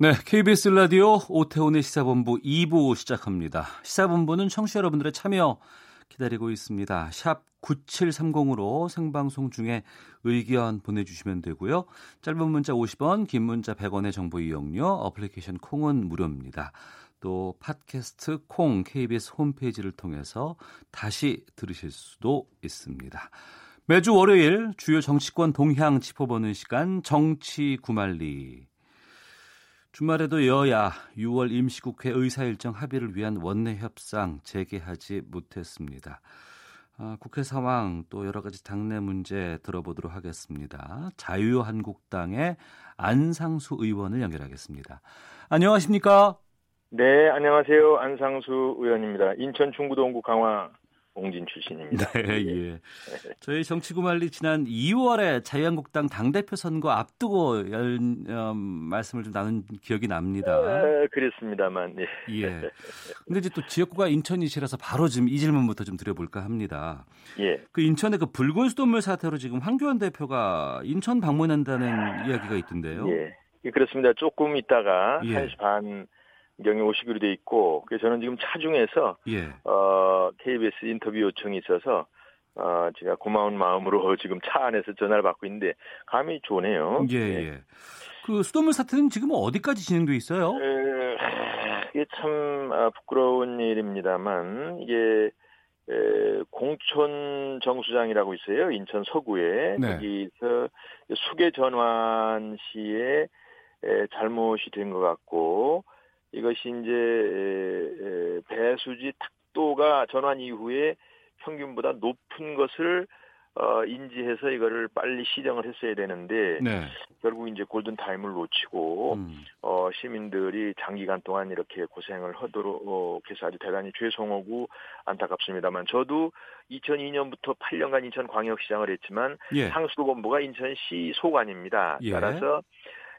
네, KBS 라디오 오태훈의 시사본부 2부 시작합니다. 시사본부는 청취자 여러분들의 참여 기다리고 있습니다. 샵 9730으로 생방송 중에 의견 보내주시면 되고요. 짧은 문자 50원, 긴 문자 100원의 정보 이용료, 어플리케이션 콩은 무료입니다. 또 팟캐스트 콩 KBS 홈페이지를 통해서 다시 들으실 수도 있습니다. 매주 월요일 주요 정치권 동향 짚어보는 시간 정치 구말리. 주말에도 여야 6월 임시국회 의사 일정 합의를 위한 원내 협상 재개하지 못했습니다. 아, 국회 상황 또 여러 가지 당내 문제 들어보도록 하겠습니다. 자유한국당의 안상수 의원을 연결하겠습니다. 안녕하십니까? 네, 안녕하세요. 안상수 의원입니다. 인천 중구동구 강화 공진 출신입니다. 네, 예. 저희 정치구말리 지난 2월에 자유한국당 당대표 선거 앞두고 열, 어, 말씀을 좀 나눈 기억이 납니다. 아, 그랬습니다만, 예. 예. 근데 이제 또 지역구가 인천이시라서 바로 지금 이 질문부터 좀 드려볼까 합니다. 예. 그 인천의 그 붉은 수돗물 사태로 지금 황교안 대표가 인천 방문한다는 이야기가 있던데요. 예. 예, 그렇습니다. 조금 있다가 예. 1시 반 경에 오시기로 돼 있고, 그래서 저는 지금 차 중에서, 예. 어, KBS 인터뷰 요청이 있어서, 어, 제가 고마운 마음으로 지금 차 안에서 전화를 받고 있는데, 감이 좋네요. 예, 예. 그 수돗물 사태는 지금 어디까지 진행돼 있어요? 에, 이게 참 아, 부끄러운 일입니다만 이게 에, 공촌 정수장이라고 있어요 인천 서구에 네. 거기서 수계 전환 시에 에, 잘못이 된 것 같고 이것이 이제 배수지 탁도가 전환 이후에 평균보다 높은 것을 어, 인지해서 이거를 빨리 시정을 했어야 되는데 네. 결국 이제 골든 타임을 놓치고 음. 어, 시민들이 장기간 동안 이렇게 고생을 하도록 어, 해서 아주 대단히 죄송하고 안타깝습니다만 저도 2002년부터 8년간 인천 광역시장을 했지만 예. 상수도본부가 인천시 소관입니다. 예. 따라서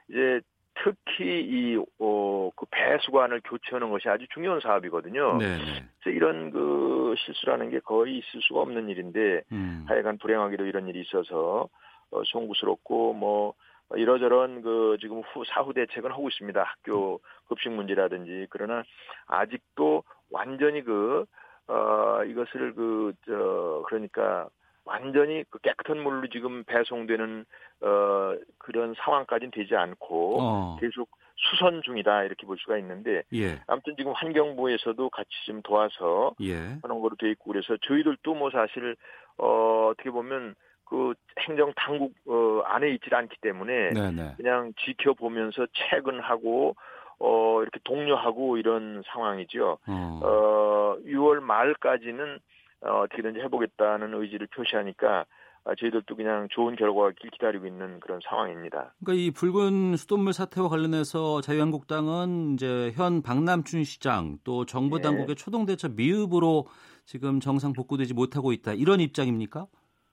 이제 특히 이, 어, 그 배수관을 교체하는 것이 아주 중요한 사업이거든요. 네, 네. 그래서 이런 그 실수라는 게 거의 있을 수가 없는 일인데 음. 하여간 불행하게도 이런 일이 있어서 어, 송구스럽고 뭐 이러저런 그 지금 후 사후 대책은 하고 있습니다. 학교 급식 문제라든지 그러나 아직도 완전히 그 어, 이것을 그 저 그러니까 완전히 그 깨끗한 물로 지금 배송되는 어 그런 상황까지는 되지 않고 어. 계속 수선 중이다 이렇게 볼 수가 있는데 예. 아무튼 지금 환경부에서도 같이 좀 도와서 예. 하는 거로 돼 있고 그래서 저희들도 뭐 사실 어 어떻게 보면 그 행정 당국 어 안에 있질 않기 때문에 네, 네. 그냥 지켜보면서 체근하고 어 이렇게 독려하고 이런 상황이죠. 어. 어 6월 말까지는 어, 어떻게든지 해보겠다는 의지를 표시하니까 아, 저희들도 그냥 좋은 결과가 길 기다리고 있는 그런 상황입니다. 그러니까 이 붉은 수돗물 사태와 관련해서 자유한국당은 이제 현 박남춘 시장 또 정부 네. 당국의 초동 대처 미흡으로 지금 정상 복구되지 못하고 있다 이런 입장입니까?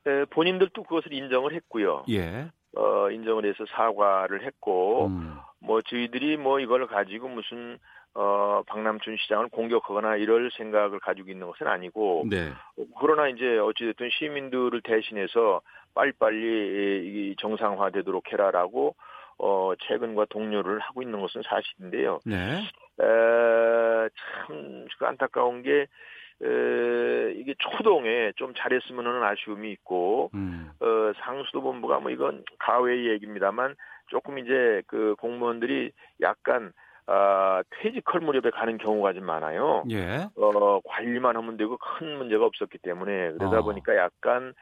에, 본인들도 그것을 인정을 했고요. 예. 어, 인정을 해서 사과를 했고 음. 뭐 저희들이 뭐 이걸 가지고 무슨 어, 박남춘 시장을 공격하거나 이럴 생각을 가지고 있는 것은 아니고 네. 그러나 이제 어찌됐든 시민들을 대신해서 빨리빨리 이 정상화되도록 해라라고 어, 최근과 동료를 하고 있는 것은 사실인데요. 네. 에, 참 안타까운 게 에, 이게 초동에 좀 잘했으면 하는 아쉬움이 있고 음. 어, 상수도 본부가 뭐 이건 가외의 얘기입니다만 조금 이제 그 공무원들이 약간 아, 퇴직할 무렵에 가는 경우가 좀 많아요. 예. 어, 관리만 하면 되고 큰 문제가 없었기 때문에 그러다 어. 보니까 약간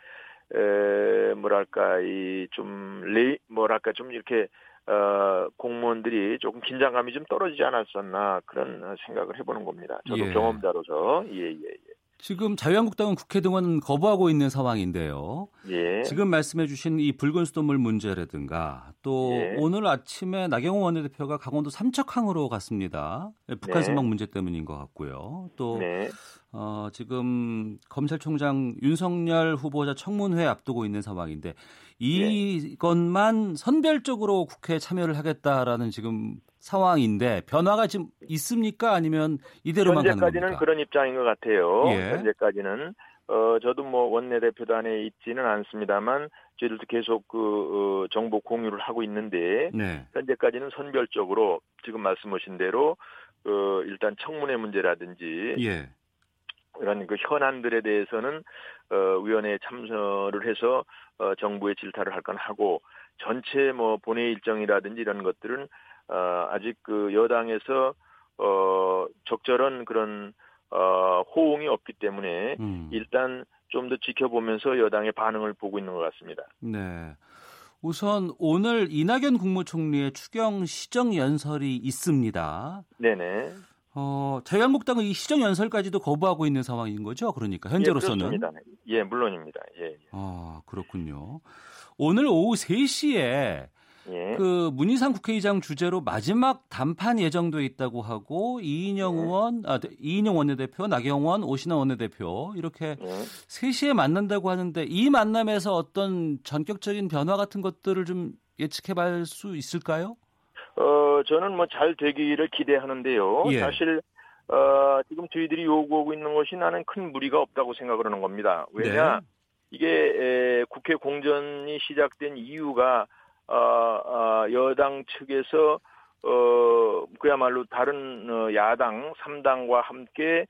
에, 뭐랄까 이좀 레이 뭐랄까 좀 이렇게 어, 공무원들이 조금 긴장감이 좀 떨어지지 않았었나 그런 생각을 해보는 겁니다. 저도 예. 경험자로서 예 예, 예. 지금 자유한국당은 국회 등원 거부하고 있는 상황인데요. 예. 지금 말씀해주신 이 붉은 수돗물 문제라든가 또 예. 오늘 아침에 나경원 원내대표가 강원도 삼척항으로 갔습니다. 북한 네. 선박 문제 때문인 것 같고요. 또 네. 어, 지금 검찰총장 윤석열 후보자 청문회 앞두고 있는 상황인데 이것만 선별적으로 국회에 참여를 하겠다라는 지금 상황인데 변화가 지금 있습니까? 아니면 이대로만 가는 현재까지는? 그런 입장인 것 같아요. 예. 현재까지는 어 저도 뭐 원내 대표단에 있지는 않습니다만 저희들도 계속 그 어, 정보 공유를 하고 있는데 네. 현재까지는 선별적으로 지금 말씀하신 대로 어 일단 청문회 문제라든지 예. 이런 그 현안들에 대해서는 어 위원회에 참여를 해서 어 정부에 질타를 할 건 하고 전체 뭐 본회의 일정이라든지 이런 것들은 어 아직 그 여당에서 어 적절한 그런 어 호응이 없기 때문에 음. 일단 좀 더 지켜보면서 여당의 반응을 보고 있는 것 같습니다. 네. 우선 오늘 이낙연 국무총리의 추경 시정 연설이 있습니다. 네네. 어, 자유한국당은 이 시정 연설까지도 거부하고 있는 상황인 거죠? 그러니까 현재로서는. 예, 그렇습니다. 예, 물론입니다. 예, 예. 아, 그렇군요. 오늘 오후 3시에 예. 그 문희상 국회의장 주재로 마지막 담판 예정돼 있다고 하고 이인영 네. 의원, 아, 이인영 원내대표, 나경원, 오신환 원내대표 이렇게 예. 3시에 만난다고 하는데 이 만남에서 어떤 전격적인 변화 같은 것들을 좀 예측해 볼 수 있을까요? 어, 저는 뭐 잘 되기를 기대하는데요. 예. 사실, 어, 지금 저희들이 요구하고 있는 것이 나는 큰 무리가 없다고 생각을 하는 겁니다. 왜냐, 네. 이게 에, 국회 공전이 시작된 이유가, 어, 어, 여당 측에서, 어, 그야말로 다른 어, 야당 3당과 함께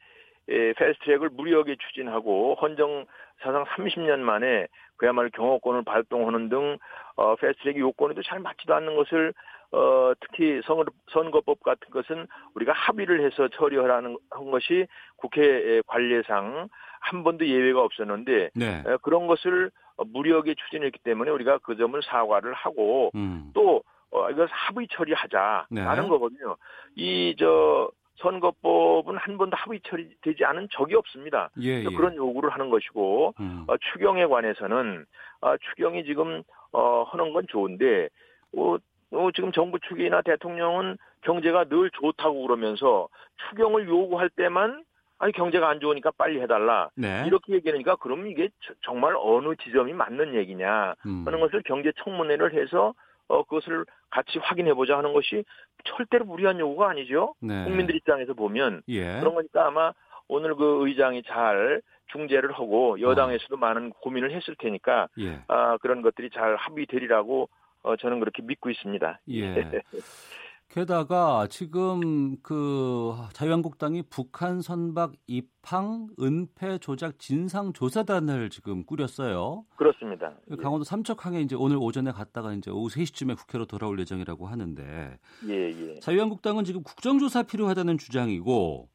에, 패스트트랙을 무리하게 추진하고 헌정 사상 30년 만에 그야말로 경호권을 발동하는 등 어, 패스트트랙 요건에도 잘 맞지도 않는 것을 어, 특히 선거, 선거법 같은 것은 우리가 합의를 해서 처리하라는 한 것이 국회 관례상 한 번도 예외가 없었는데 네. 에, 그런 것을 무리하게 추진했기 때문에 우리가 그 점을 사과를 하고 음. 또 어, 이걸 합의 처리하자라는 네. 거거든요. 이 저 선거법은 한 번도 합의 처리되지 않은 적이 없습니다. 예, 예. 그런 요구를 하는 것이고 음. 어, 추경에 관해서는 어, 추경이 지금 어, 하는 건 좋은데 어, 어, 지금 정부 측이나 대통령은 경제가 늘 좋다고 그러면서 추경을 요구할 때만 아니 경제가 안 좋으니까 빨리 해달라 네. 이렇게 얘기하니까 그럼 이게 저- 정말 어느 지점이 맞는 얘기냐 음. 하는 것을 경제 청문회를 해서 어, 그것을 같이 확인해 보자 하는 것이 절대로 무리한 요구가 아니죠. 네. 국민들 입장에서 보면 예. 그런 거니까 아마 오늘 그 의장이 잘 중재를 하고 여당에서도 많은 고민을 했을 테니까 예. 아, 그런 것들이 잘 합의되리라고 어, 저는 그렇게 믿고 있습니다. 예. 게다가 지금 그 자유한국당이 북한 선박 입항 은폐 조작 진상 조사단을 지금 꾸렸어요. 그렇습니다. 강원도 삼척항에 이제 오늘 오전에 갔다가 이제 오후 3시쯤에 국회로 돌아올 예정이라고 하는데 예, 예. 자유한국당은 지금 국정조사 필요하다는 주장이고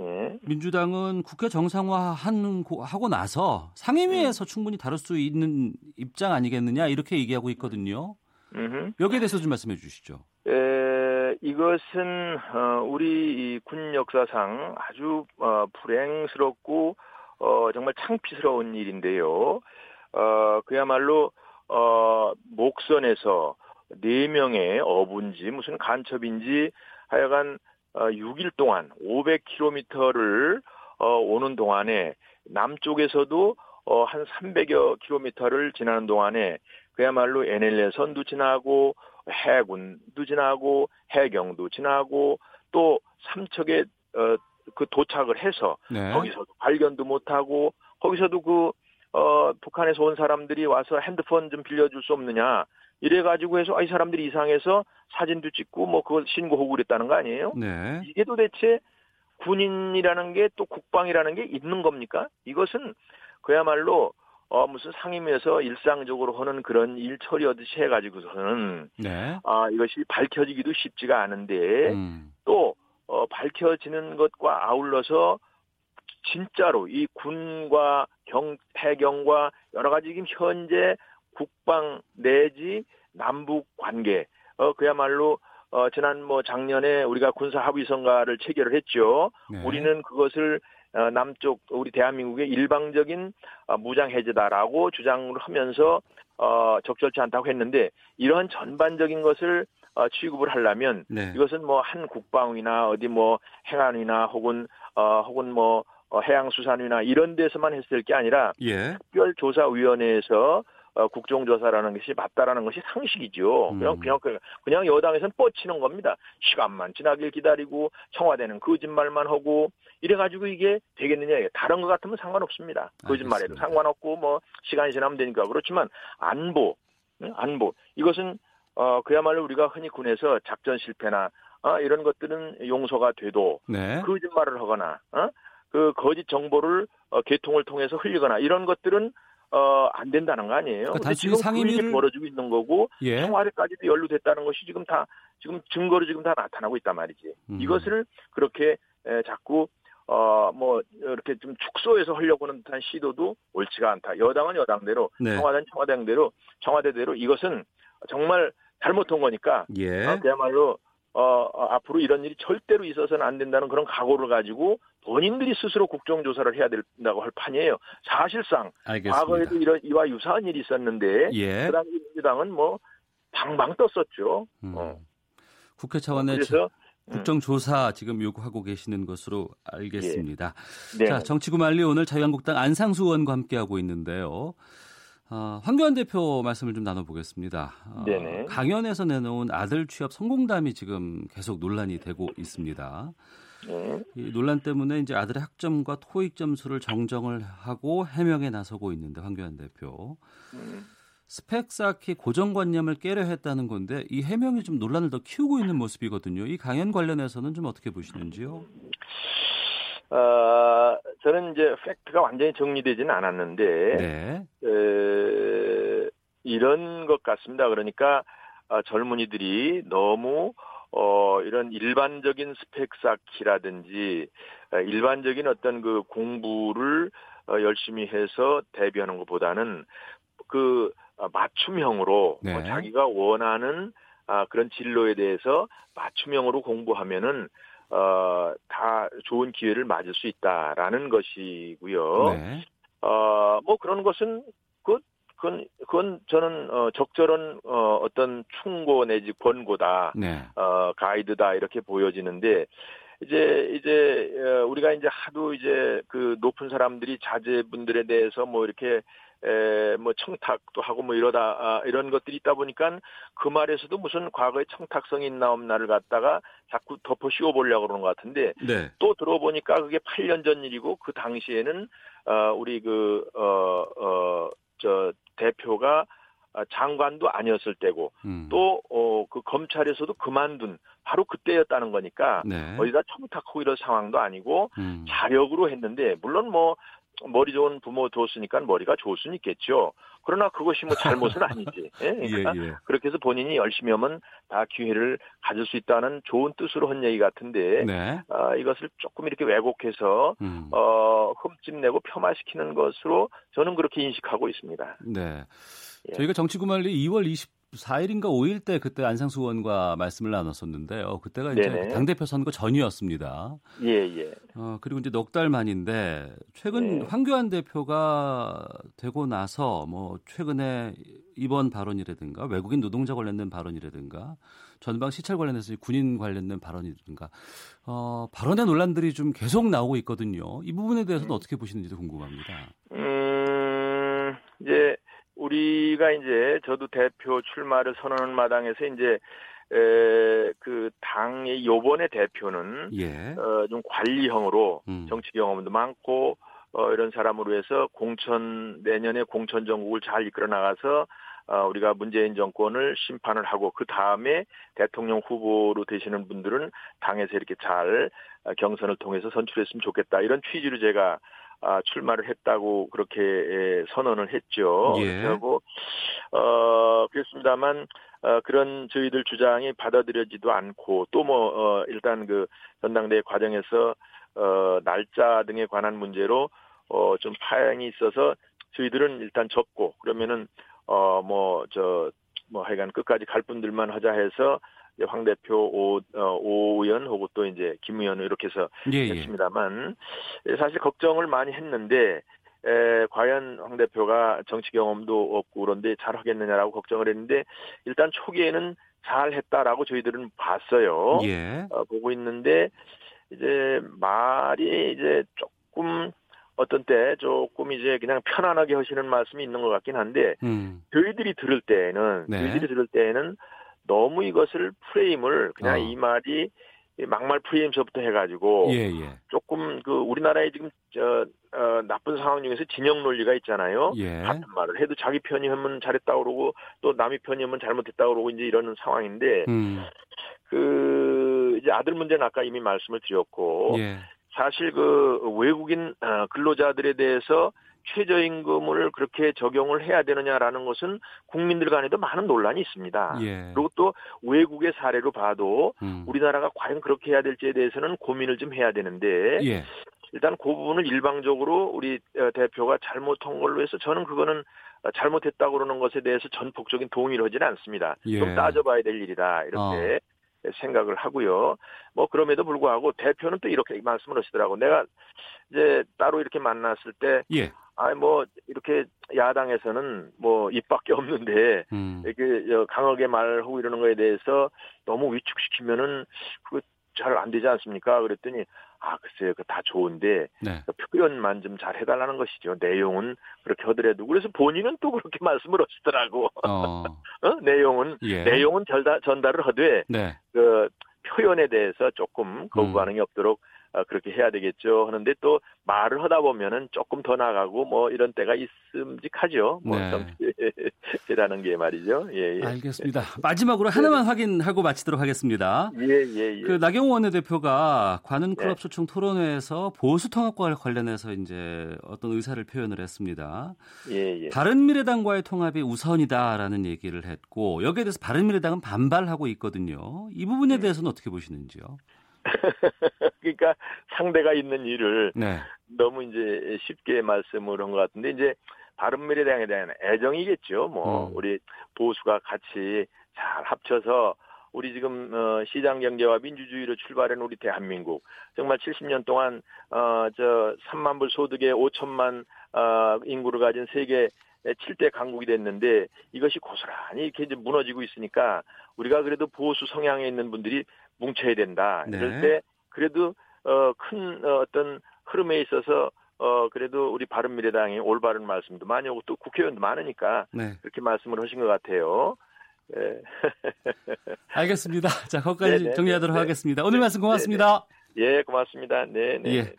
예. 민주당은 국회 정상화하는 고- 하고 나서 상임위에서 충분히 다룰 수 있는 입장 아니겠느냐 이렇게 얘기하고 있거든요. 음흠. 여기에 대해서 좀 말씀해 주시죠. 에, 이것은 어, 우리 이군 역사상 아주 어, 불행스럽고 어, 정말 창피스러운 일인데요. 어, 그야말로 어, 목선에서 네 명의 어부인지 무슨 간첩인지 하여간 어, 6일 동안 500km를 어, 오는 동안에 남쪽에서도 어, 한 300여 킬로미터를 지나는 동안에 그야말로 NLL 선도 지나고 해군도 지나고 해경도 지나고 또 삼척에 어, 그 도착을 해서 네. 거기서도 발견도 못하고 거기서도 그 어, 북한에서 온 사람들이 와서 핸드폰 좀 빌려줄 수 없느냐 이래가지고 해서 아, 이 사람들이 이상해서 사진도 찍고 뭐 그걸 신고하고 그랬다는 거 아니에요? 네. 이게 도대체 군인이라는 게 또 국방이라는 게 있는 겁니까? 이것은 그야말로 어 무슨 상임위에서 일상적으로 하는 그런 일 처리하듯이 해가지고서는 네. 아 이것이 밝혀지기도 쉽지가 않은데 음. 또 어, 밝혀지는 것과 아울러서 진짜로 이 군과 경 해경과 여러 가지 지금 현재 국방 내지 남북 관계 어 그야말로 어 지난 뭐 작년에 우리가 군사 합의 성과를 체결을 했죠. 네. 우리는 그것을 어, 남쪽 우리 대한민국의 일방적인 어, 무장 해제다라고 주장을 하면서 어, 적절치 않다고 했는데 이러한 전반적인 것을 어, 취급을 하려면 네. 이것은 뭐 한 국방위나 어디 뭐 행안위나 혹은 어, 혹은 뭐 어, 해양수산위나 이런 데서만 했을 게 아니라 예. 특별조사위원회에서 어, 국정조사라는 것이 맞다라는 것이 상식이죠. 음. 그냥 그냥 그- 그냥 여당에서는 뻗치는 겁니다. 시간만 지나길 기다리고 청와대는 거짓말만 하고 이래가지고 이게 되겠느냐? 다른 것 같으면 상관없습니다. 알겠습니다. 상관없고 뭐 시간이 지나면 되니까 그렇지만 안보, 응? 안보 이것은 어 그야말로 우리가 흔히 군에서 작전 실패나 어, 이런 것들은 용서가 돼도 네. 거짓말을 하거나 어? 그 거짓 정보를 어, 개통을 통해서 흘리거나 이런 것들은 어, 안 된다는 거 아니에요. 그러니까 지금 상임위를- 벌어지고 있는 거고 예. 청와대까지도 연루됐다는 것이 지금 다 지금 증거로 지금 다 나타나고 있단 말이지. 음. 이것을 그렇게 에, 자꾸 어뭐 이렇게 좀 축소해서 하려고 하는 듯한 시도도 옳지가 않다. 여당은 여당대로, 네. 청와대는 청와대대로, 청와대대로 이것은 정말 잘못한 거니까 예. 어, 그야말로 어, 어, 앞으로 이런 일이 절대로 있어서는 안 된다는 그런 각오를 가지고 본인들이 스스로 국정조사를 해야 된다고 할 판이에요. 사실상 알겠습니다. 과거에도 이런 이와 유사한 일이 있었는데 예. 그 당시 민주당은 뭐 방방 떴었죠. 음. 어. 국회 차원의 그래서 음, 국정조사 지금 요구하고 계시는 것으로 알겠습니다. 네. 자, 정치구말리 오늘 자유한국당 안상수 의원과 함께하고 있는데요. 어, 황교안 대표 말씀을 좀 나눠보겠습니다. 어, 네네. 강연에서 내놓은 아들 취업 성공담이 지금 계속 논란이 되고 있습니다. 네. 이 논란 때문에 이제 아들의 학점과 토익 점수를 정정을 하고 해명에 나서고 있는데 황교안 대표 음. 스펙 쌓기 고정관념을 깨려 했다는 건데 이 해명이 좀 논란을 더 키우고 있는 모습이거든요. 이 강연 관련해서는 좀 어떻게 보시는지요? 어, 저는 이제 팩트가 완전히 정리되지는 않았는데 네. 에, 이런 것 같습니다. 그러니까 어, 젊은이들이 너무 어, 이런 일반적인 스펙 쌓기라든지 어, 일반적인 어떤 그 공부를 어, 열심히 해서 대비하는 것보다는 그 어, 맞춤형으로 네. 어, 자기가 원하는 아, 그런 진로에 대해서 맞춤형으로 공부하면은 어, 다 좋은 기회를 맞을 수 있다라는 것이고요. 네. 어, 뭐 그런 것은 그 그건 그건 저는 어, 적절한 어, 어떤 충고 내지 권고다. 네. 어, 가이드다 이렇게 보여지는데 이제 이제 어, 우리가 이제 하도 이제 그 높은 사람들이 자제분들에 대해서 뭐 이렇게 에, 뭐 청탁도 하고 뭐 이러다 아, 이런 것들이 있다 보니까 그 말에서도 무슨 과거에 청탁성이 있나 없나를 갖다가 자꾸 덮어 씌워 보려고 그러는 것 같은데 네. 또 들어보니까 그게 8년 전 일이고 그 당시에는 어 우리 그 어 어 저 대표가 아, 장관도 아니었을 때고 음. 또어그 검찰에서도 그만둔 바로 그때였다는 거니까 네. 어디다 청탁하고 이런 상황도 아니고 음. 자력으로 했는데 물론 뭐 머리 좋은 부모 뒀으니까 머리가 좋을 수는 있겠죠. 그러나 그것이 뭐 잘못은 아니지. 예? 예, 그러니까 예. 그렇게 해서 본인이 열심히 하면 다 기회를 가질 수 있다는 좋은 뜻으로 한 얘기 같은데 네. 아, 이것을 조금 이렇게 왜곡해서 음. 어, 흠집 내고 폄하시키는 것으로 저는 그렇게 인식하고 있습니다. 네. 예. 저희가 정치구말리 2월 24일인가 5일 때 그때 안상수 의원과 말씀을 나눴었는데요. 그때가 이제 네네. 당대표 선거 전이었습니다. 예, 예. 어, 그리고 이제 넉 달 만인데 최근 네. 황교안 대표가 되고 나서 뭐 최근에 이번 발언이라든가 외국인 노동자 관련된 발언이라든가 전방 시찰 관련해서 군인 관련된 발언이라든가 어, 발언의 논란들이 좀 계속 나오고 있거든요. 이 부분에 대해서는 어떻게 보시는지도 궁금합니다. 음, 이제 우리가 이제 저도 대표 출마를 선언하는 마당에서 이제 에, 그 당의 요번의 대표는 예. 어, 좀 관리형으로 음. 정치 경험도 많고 어, 이런 사람으로 해서 공천 내년에 공천 정국을 잘 이끌어 나가서 어, 우리가 문재인 정권을 심판을 하고 그 다음에 대통령 후보로 되시는 분들은 당에서 이렇게 잘 어, 경선을 통해서 선출했으면 좋겠다 이런 취지로 제가 아, 출마를 했다고 그렇게 에, 선언을 했죠. 예. 그리고 어 그렇습니다만 어, 그런 저희들 주장이 받아들여지도 않고 또뭐 어, 일단 그 전당대회 과정에서 어, 날짜 등에 관한 문제로 어, 좀 파행이 있어서 저희들은 일단 접고 그러면은 어, 뭐 저 뭐 하여간 끝까지 갈 분들만 하자 해서 황 대표, 오, 어, 오 의원 혹은 또 이제 김 의원 이렇게 해서 예, 예. 했습니다만 사실 걱정을 많이 했는데 에, 과연 황 대표가 정치 경험도 없고 그런데 잘 하겠느냐라고 걱정을 했는데 일단 초기에는 잘 했다라고 저희들은 봤어요. 예. 어, 보고 있는데 이제 말이 이제 조금 어떤 때 조금 이제 그냥 편안하게 하시는 말씀이 있는 것 같긴 한데 음. 저희들이 들을 때에는 네. 저희들이 들을 때에는 너무 이것을 프레임을 그냥 어. 이 말이 이 막말 프레임서부터 해가지고 예, 예. 조금 그 우리나라에 지금 저 어, 나쁜 상황 중에서 진영 논리가 있잖아요. 예. 같은 말을 해도 자기 편이 하면 잘했다 그러고 또 남이 편이 하면 잘못했다 그러고 이제 이러는 상황인데 음. 그 이제 아들 문제는 아까 이미 말씀을 드렸고 예. 사실 그 외국인 어, 근로자들에 대해서 최저임금을 그렇게 적용을 해야 되느냐라는 것은 국민들 간에도 많은 논란이 있습니다. 예. 그리고 또 외국의 사례로 봐도 음. 우리나라가 과연 그렇게 해야 될지에 대해서는 고민을 좀 해야 되는데 예. 일단 그 부분을 일방적으로 우리 어, 대표가 잘못한 걸로 해서 저는 그거는 어, 잘못했다고 그러는 것에 대해서 전폭적인 동의를 하지는 않습니다. 예. 좀 따져봐야 될 일이다 이렇게 생각을 하고요. 뭐 그럼에도 불구하고 대표는 또 이렇게 말씀을 하시더라고. 내가 이제 따로 이렇게 만났을 때, 예. 아이 뭐 이렇게 야당에서는 뭐 입밖에 없는데 음. 이렇게 저 강하게 말하고 이러는 거에 대해서 너무 위축시키면은 그거 잘안 되지 않습니까? 그랬더니 아 글쎄요, 그 다 좋은데 네. 그 표현만 좀 잘 해달라는 것이죠. 내용은 그렇게 하더라도 그래서 본인은 또 그렇게 말씀을 하시더라고. 어. 어? 내용은 예. 내용은 전달 전달을 하되 네. 그 표현에 대해서 조금 거부 음. 반응이 없도록 어, 그렇게 해야 되겠죠. 하는데 또 말을 하다 보면은 조금 더 나가고 뭐 이런 때가 있음직하죠. 뭐 네. 정치라는 게 말이죠. 예, 예. 알겠습니다. 마지막으로 하나만 확인하고 마치도록 하겠습니다. 예, 예, 예. 그 나경원 원내대표가 관훈 클럽 네. 소총 토론회에서 보수 통합과 관련해서 이제 어떤 의사를 표현을 했습니다. 예, 예. 바른미래당과의 통합이 우선이다라는 얘기를 했고 여기에 대해서 바른미래당은 반발하고 있거든요. 이 부분에 네. 대해서는 어떻게 보시는지요? 그러니까 상대가 있는 일을 네. 너무 이제 쉽게 말씀을 한 것 같은데 이제 바른미래당에 대한 애정이겠죠. 뭐 음. 우리 보수가 같이 잘 합쳐서 우리 지금 어, 시장 경제와 민주주의로 출발한 우리 대한민국 정말 70년 동안 어저 3만 불 소득에 5천만 어, 인구를 가진 세계 7대 강국이 됐는데 이것이 고스란히 이렇게 이제 무너지고 있으니까 우리가 그래도 보수 성향에 있는 분들이 뭉쳐야 된다. 네. 이럴 때 그래도 어, 큰 어, 어떤 흐름에 있어서 어 그래도 우리 바른미래당이 올바른 말씀도 많이 하고 또 국회의원도 많으니까 네. 그렇게 말씀을 하신 것 같아요. 예. 알겠습니다. 자, 거기까지 네, 네, 정리하도록 네, 네. 하겠습니다. 오늘 네, 말씀 고맙습니다. 예, 고맙습니다. 네, 네. 예.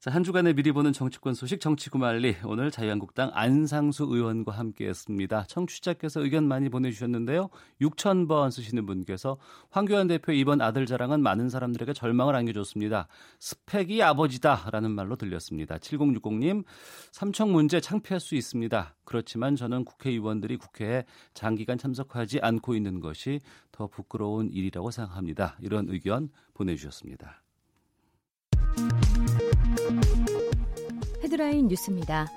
자, 한 주간의 미리 보는 정치권 소식 정치구말리 오늘 자유한국당 안상수 의원과 함께했습니다. 청취자께서 의견 많이 보내주셨는데요. 6,000번 쓰시는 분께서 황교안 대표 이번 아들 자랑은 많은 사람들에게 절망을 안겨줬습니다. 스펙이 아버지다라는 말로 들렸습니다. 7060님 삼청 문제 창피할 수 있습니다. 그렇지만 저는 국회의원들이 국회에 장기간 참석하지 않고 있는 것이 더 부끄러운 일이라고 생각합니다. 이런 의견 보내주셨습니다. 헤드라인 뉴스입니다.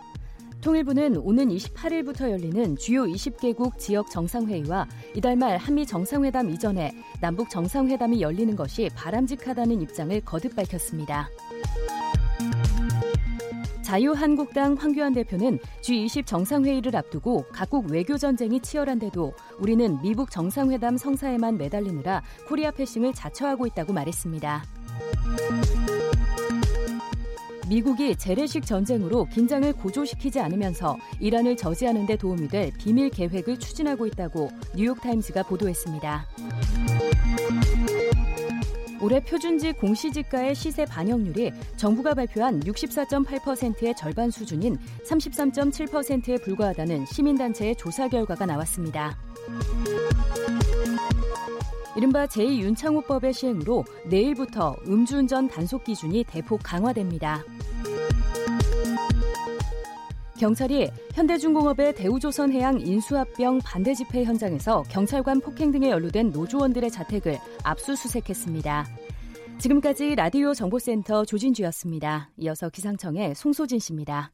통일부는 오는 28일부터 열리는 주요 20개국 지역 정상회의와 이달 말 한미 정상회담 이전에 남북 정상회담이 열리는 것이 바람직하다는 입장을 거듭 밝혔습니다. 자유한국당 황교안 대표는 G20 정상회의를 앞두고 각국 외교 전쟁이 치열한데도 우리는 미국 정상회담 성사에만 매달리느라 코리아 패싱을 자처하고 있다고 말했습니다. 미국이 재래식 전쟁으로 긴장을 고조시키지 않으면서 이란을 저지하는 데 도움이 될 비밀 계획을 추진하고 있다고 뉴욕타임즈가 보도했습니다. 올해 표준지 공시지가의 시세 반영률이 정부가 발표한 64.8%의 절반 수준인 33.7%에 불과하다는 시민단체의 조사 결과가 나왔습니다. 이른바 제2윤창호법의 시행으로 내일부터 음주운전 단속 기준이 대폭 강화됩니다. 경찰이 현대중공업의 대우조선해양 인수합병 반대 집회 현장에서 경찰관 폭행 등에 연루된 노조원들의 자택을 압수수색했습니다. 지금까지 라디오 정보센터 조진주였습니다. 이어서 기상청의 송소진 씨입니다.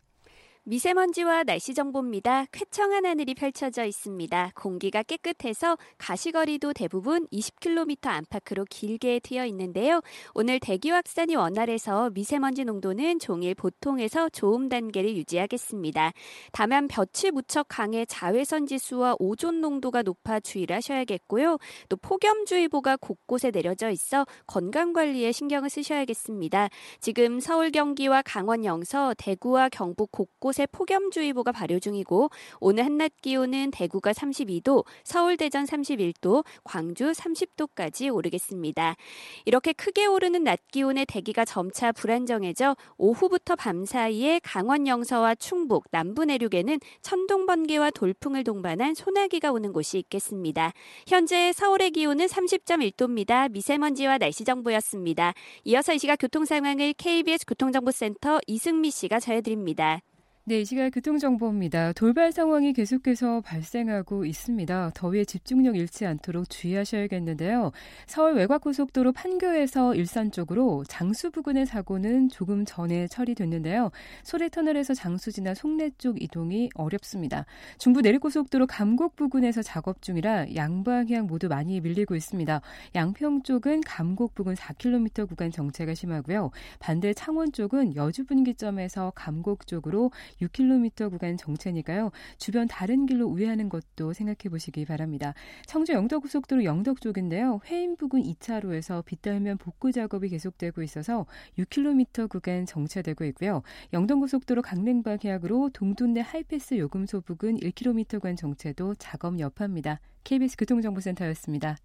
미세먼지와 날씨 정보입니다. 쾌청한 하늘이 펼쳐져 있습니다. 공기가 깨끗해서 가시거리도 대부분 20km 안팎으로 길게 트여 있는데요. 오늘 대기 확산이 원활해서 미세먼지 농도는 종일 보통에서 좋음 단계를 유지하겠습니다. 다만 볕이 무척 강해 자외선 지수와 오존 농도가 높아 주의를 하셔야겠고요. 또 폭염주의보가 곳곳에 내려져 있어 건강 관리에 신경을 쓰셔야겠습니다. 지금 서울 경기와 강원 영서, 대구와 경북 곳곳에 곳에 폭염주의보가 발효 중이고 오늘 한낮 기온은 대구가 32도, 서울 대전 31도, 광주 30도까지 오르겠습니다. 이렇게 크게 오르는 낮 기온의 대기가 점차 불안정해져 오후부터 밤 사이에 강원 영서와 충북, 남부 내륙에는 천둥 번개와 돌풍을 동반한 소나기가 오는 곳이 있겠습니다. 현재 서울의 기온은 30.1도입니다. 미세먼지와 날씨 정보였습니다. 이어서 이 시각 교통 상황을 KBS 교통정보센터 이승미 씨가 전해드립니다. 네, 이 시각 교통정보입니다. 돌발 상황이 계속해서 발생하고 있습니다. 더위에 집중력 잃지 않도록 주의하셔야겠는데요. 서울 외곽고속도로 판교에서 일산 쪽으로 장수 부근의 사고는 조금 전에 처리됐는데요. 소래터널에서 장수 지나 송내 쪽 이동이 어렵습니다. 중부 내륙고속도로 감곡 부근에서 작업 중이라 양방향 모두 많이 밀리고 있습니다. 양평 쪽은 감곡 부근 4km 구간 정체가 심하고요. 반대 창원 쪽은 여주 분기점에서 감곡 쪽으로 6km 구간 정체니까요. 주변 다른 길로 우회하는 것도 생각해 보시기 바랍니다. 청주 영덕고속도로 영덕 쪽인데요. 회인 부근 2차로에서 빗달면 복구 작업이 계속되고 있어서 6km 구간 정체되고 있고요. 영동고속도로 강릉 방향으로 동둔내 하이패스 요금소 부근 1km 구간 정체도 작업 여파입니다. KBS 교통정보센터였습니다.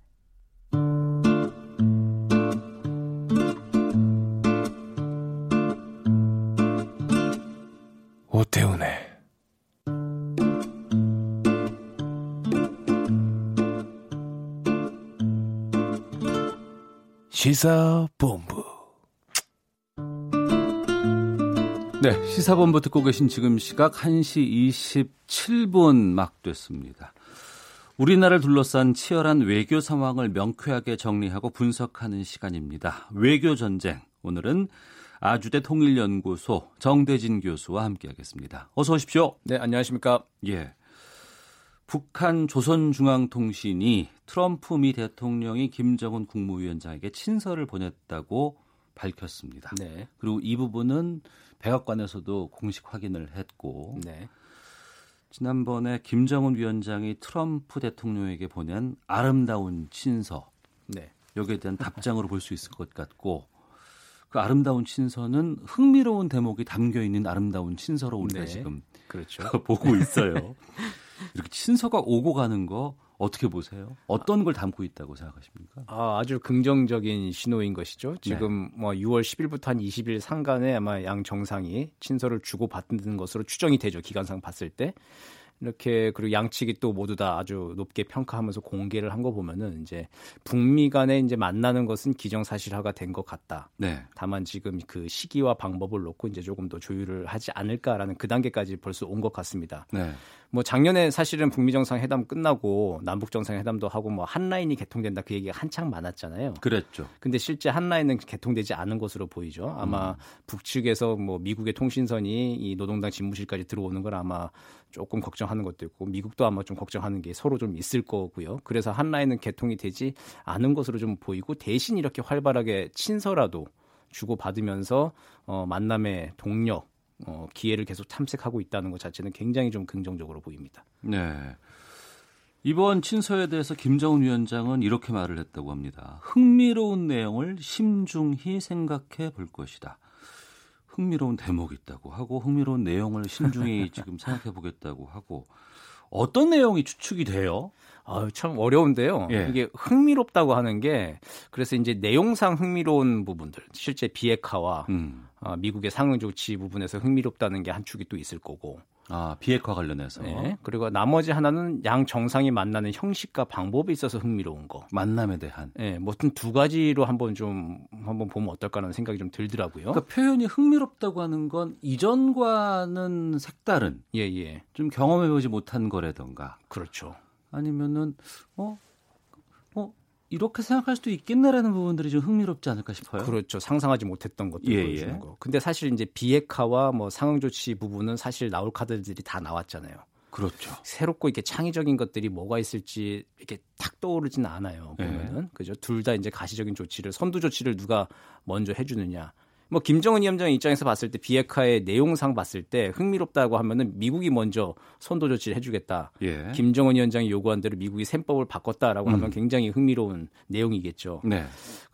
시사본부 네, 시사본부 듣고 계신 지금 시각 1시 27분 막 됐습니다. 우리나라를 둘러싼 치열한 외교 상황을 명쾌하게 정리하고 분석하는 시간입니다. 외교 전쟁. 오늘은 아주대 통일연구소 정대진 교수와 함께하겠습니다. 어서 오십시오. 네, 안녕하십니까? 예. 북한 조선중앙통신이 트럼프 미 대통령이 김정은 국무위원장에게 친서를 보냈다고 밝혔습니다. 네. 그리고 이 부분은 백악관에서도 공식 확인을 했고 네. 지난번에 김정은 위원장이 트럼프 대통령에게 보낸 아름다운 친서 네. 여기에 대한 답장으로 볼 수 있을 것 같고 그 아름다운 친서는 흥미로운 대목이 담겨 있는 아름다운 친서로 우리가 네. 지금 그렇죠. 보고 있어요. 이렇게 친서가 오고 가는 거 어떻게 보세요? 어떤 걸 담고 있다고 생각하십니까? 아, 아주 긍정적인 신호인 것이죠. 지금 네. 뭐 6월 10일부터 한 20일 상간에 아마 양 정상이 친서를 주고 받는 것으로 추정이 되죠. 기간상 봤을 때. 이렇게 그리고 양측이 또 모두 다 아주 높게 평가하면서 공개를 한 거 보면은 이제 북미 간에 이제 만나는 것은 기정사실화가 된 것 같다. 네. 다만 지금 그 시기와 방법을 놓고 이제 조금 더 조율을 하지 않을까라는 그 단계까지 벌써 온 것 같습니다. 네. 뭐 작년에 사실은 북미 정상회담 끝나고 남북 정상회담도 하고 뭐 한 라인이 개통된다 그 얘기가 한창 많았잖아요. 그랬죠. 근데 실제 한 라인은 개통되지 않은 것으로 보이죠. 아마 음. 북측에서 뭐 미국의 통신선이 이 노동당 집무실까지 들어오는 걸 아마 조금 걱정하는 것도 있고 미국도 아마 좀 걱정하는 게 서로 좀 있을 거고요. 그래서 한 라인은 개통이 되지 않은 것으로 좀 보이고 대신 이렇게 활발하게 친서라도 주고 받으면서 어, 만남의 동력, 어, 기회를 계속 탐색하고 있다는 것 자체는 굉장히 좀 긍정적으로 보입니다. 네. 이번 친서에 대해서 김정은 위원장은 이렇게 말을 했다고 합니다. 흥미로운 내용을 심중히 생각해 볼 것이다. 흥미로운 대목이 있다고 하고 흥미로운 내용을 신중히 지금 생각해 보겠다고 하고 어떤 내용이 추측이 돼요? 아, 참 어려운데요. 예. 이게 흥미롭다고 하는 게 그래서 이제 내용상 흥미로운 부분들, 실제 비핵화와 음. 어, 미국의 상응 조치 부분에서 흥미롭다는 게 한 축이 또 있을 거고 아, 비핵화 관련해서. 네. 그리고 나머지 하나는 양 정상이 만나는 형식과 방법에 있어서 흥미로운 거. 만남에 대한. 네, 뭐든 두 가지로 한번 좀 한번 보면 어떨까라는 생각이 좀 들더라고요. 그러니까 표현이 흥미롭다고 하는 건 이전과는 색다른. 예, 예. 좀 경험해 보지 못한 거라던가. 그렇죠. 아니면은 어? 어? 이렇게 생각할 수도 있겠네라는 부분들이 좀 흥미롭지 않을까 싶어요. 그렇죠. 상상하지 못했던 것들 예, 보여주는 예. 거. 근데 사실 이제 비핵화와 뭐 상응 조치 부분은 사실 나올 카드들이 다 나왔잖아요. 그렇죠. 새롭고 이렇게 창의적인 것들이 뭐가 있을지 이렇게 탁 떠오르지는 않아요. 예. 보면은 네. 그죠. 둘 다 이제 가시적인 조치를 선두 조치를 누가 먼저 해주느냐. 뭐 김정은 위원장 입장에서 봤을 때 비핵화의 내용상 봤을 때 흥미롭다고 하면은 미국이 먼저 선도 조치를 해주겠다. 예. 김정은 위원장이 요구한 대로 미국이 셈법을 바꿨다라고 음. 하면 굉장히 흥미로운 내용이겠죠. 네.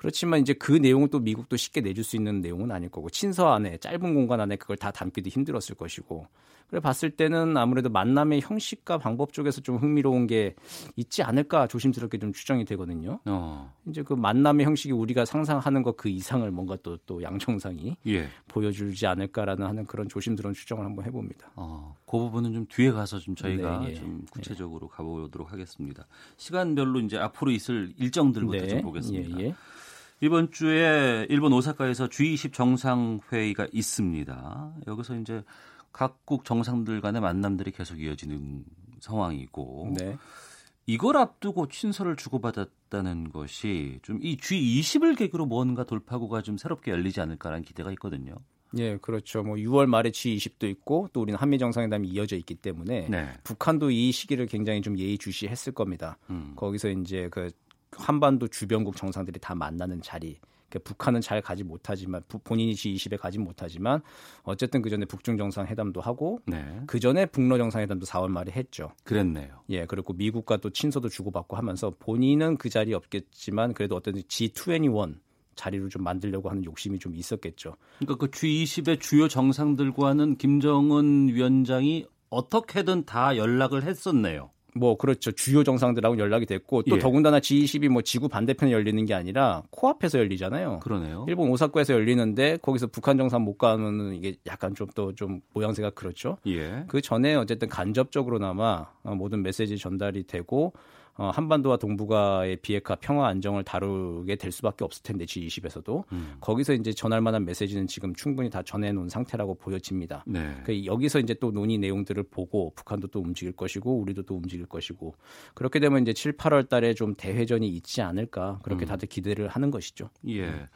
그렇지만 이제 그 내용을 또 미국도 쉽게 내줄 수 있는 내용은 아닐 거고 친서 안에 짧은 공간 안에 그걸 다 담기도 힘들었을 것이고 그래 봤을 때는 아무래도 만남의 형식과 방법 쪽에서 좀 흥미로운 게 있지 않을까 조심스럽게 좀 추정이 되거든요. 어. 이제 그 만남의 형식이 우리가 상상하는 것 그 이상을 뭔가 또 또 양청상이 예. 보여주지 않을까라는 하는 그런 조심스러운 추정을 한번 해봅니다. 어, 그 부분은 좀 뒤에 가서 좀 저희가 네, 예. 좀 구체적으로 네. 가보도록 하겠습니다. 시간별로 이제 앞으로 있을 일정들부터 네. 좀 보겠습니다. 이번 주에 일본 오사카에서 G20 정상회의가 있습니다. 여기서 이제 각국 정상들 간의 만남들이 계속 이어지는 상황이고 네. 이걸 앞두고 친서를 주고받았다는 것이 좀 이 G20을 계기로 뭔가 돌파구가 좀 새롭게 열리지 않을까라는 기대가 있거든요. 예, 그렇죠. 뭐 6월 말에 G20도 있고 또 우리는 한미 정상회담이 이어져 있기 때문에 네. 북한도 이 시기를 굉장히 좀 예의주시했을 겁니다. 음. 거기서 이제 그 한반도 주변국 정상들이 다 만나는 자리 그러니까 북한은 잘 가지 못하지만 본인이 G20에 가지 못하지만 어쨌든 그 전에 북중 정상 회담도 하고 네. 그 전에 북러 정상 회담도 4월 말에 했죠. 그랬네요. 예, 그리고 미국과 또 친서도 주고받고 하면서 본인은 그 자리에 없겠지만 그래도 어떤 G21 자리를 좀 만들려고 하는 욕심이 좀 있었겠죠. 그러니까 그 G20의 주요 정상들과는 김정은 위원장이 어떻게든 다 연락을 했었네요. 뭐 그렇죠. 주요 정상들하고 연락이 됐고 또 예. 더군다나 G20이 뭐 지구 반대편에 열리는 게 아니라 코앞에서 열리잖아요. 그러네요. 일본 오사카에서 열리는데 거기서 북한 정상 못 가면은 이게 약간 좀 또좀 좀 모양새가 그렇죠. 예. 그 전에 어쨌든 간접적으로나마 모든 메시지 전달이 되고 어, 한반도와 동북아의 비핵화 평화 안정을 다루게 될 수밖에 없을 텐데 G20에서도 음. 거기서 이제 전할 만한 메시지는 지금 충분히 다 전해 놓은 상태라고 보여집니다. 네. 그 여기서 이제 또 논의 내용들을 보고 북한도 또 움직일 것이고 우리도 또 움직일 것이고 그렇게 되면 이제 7, 8월 달에 좀 대회전이 있지 않을까 그렇게 음. 다들 기대를 하는 것이죠. 예.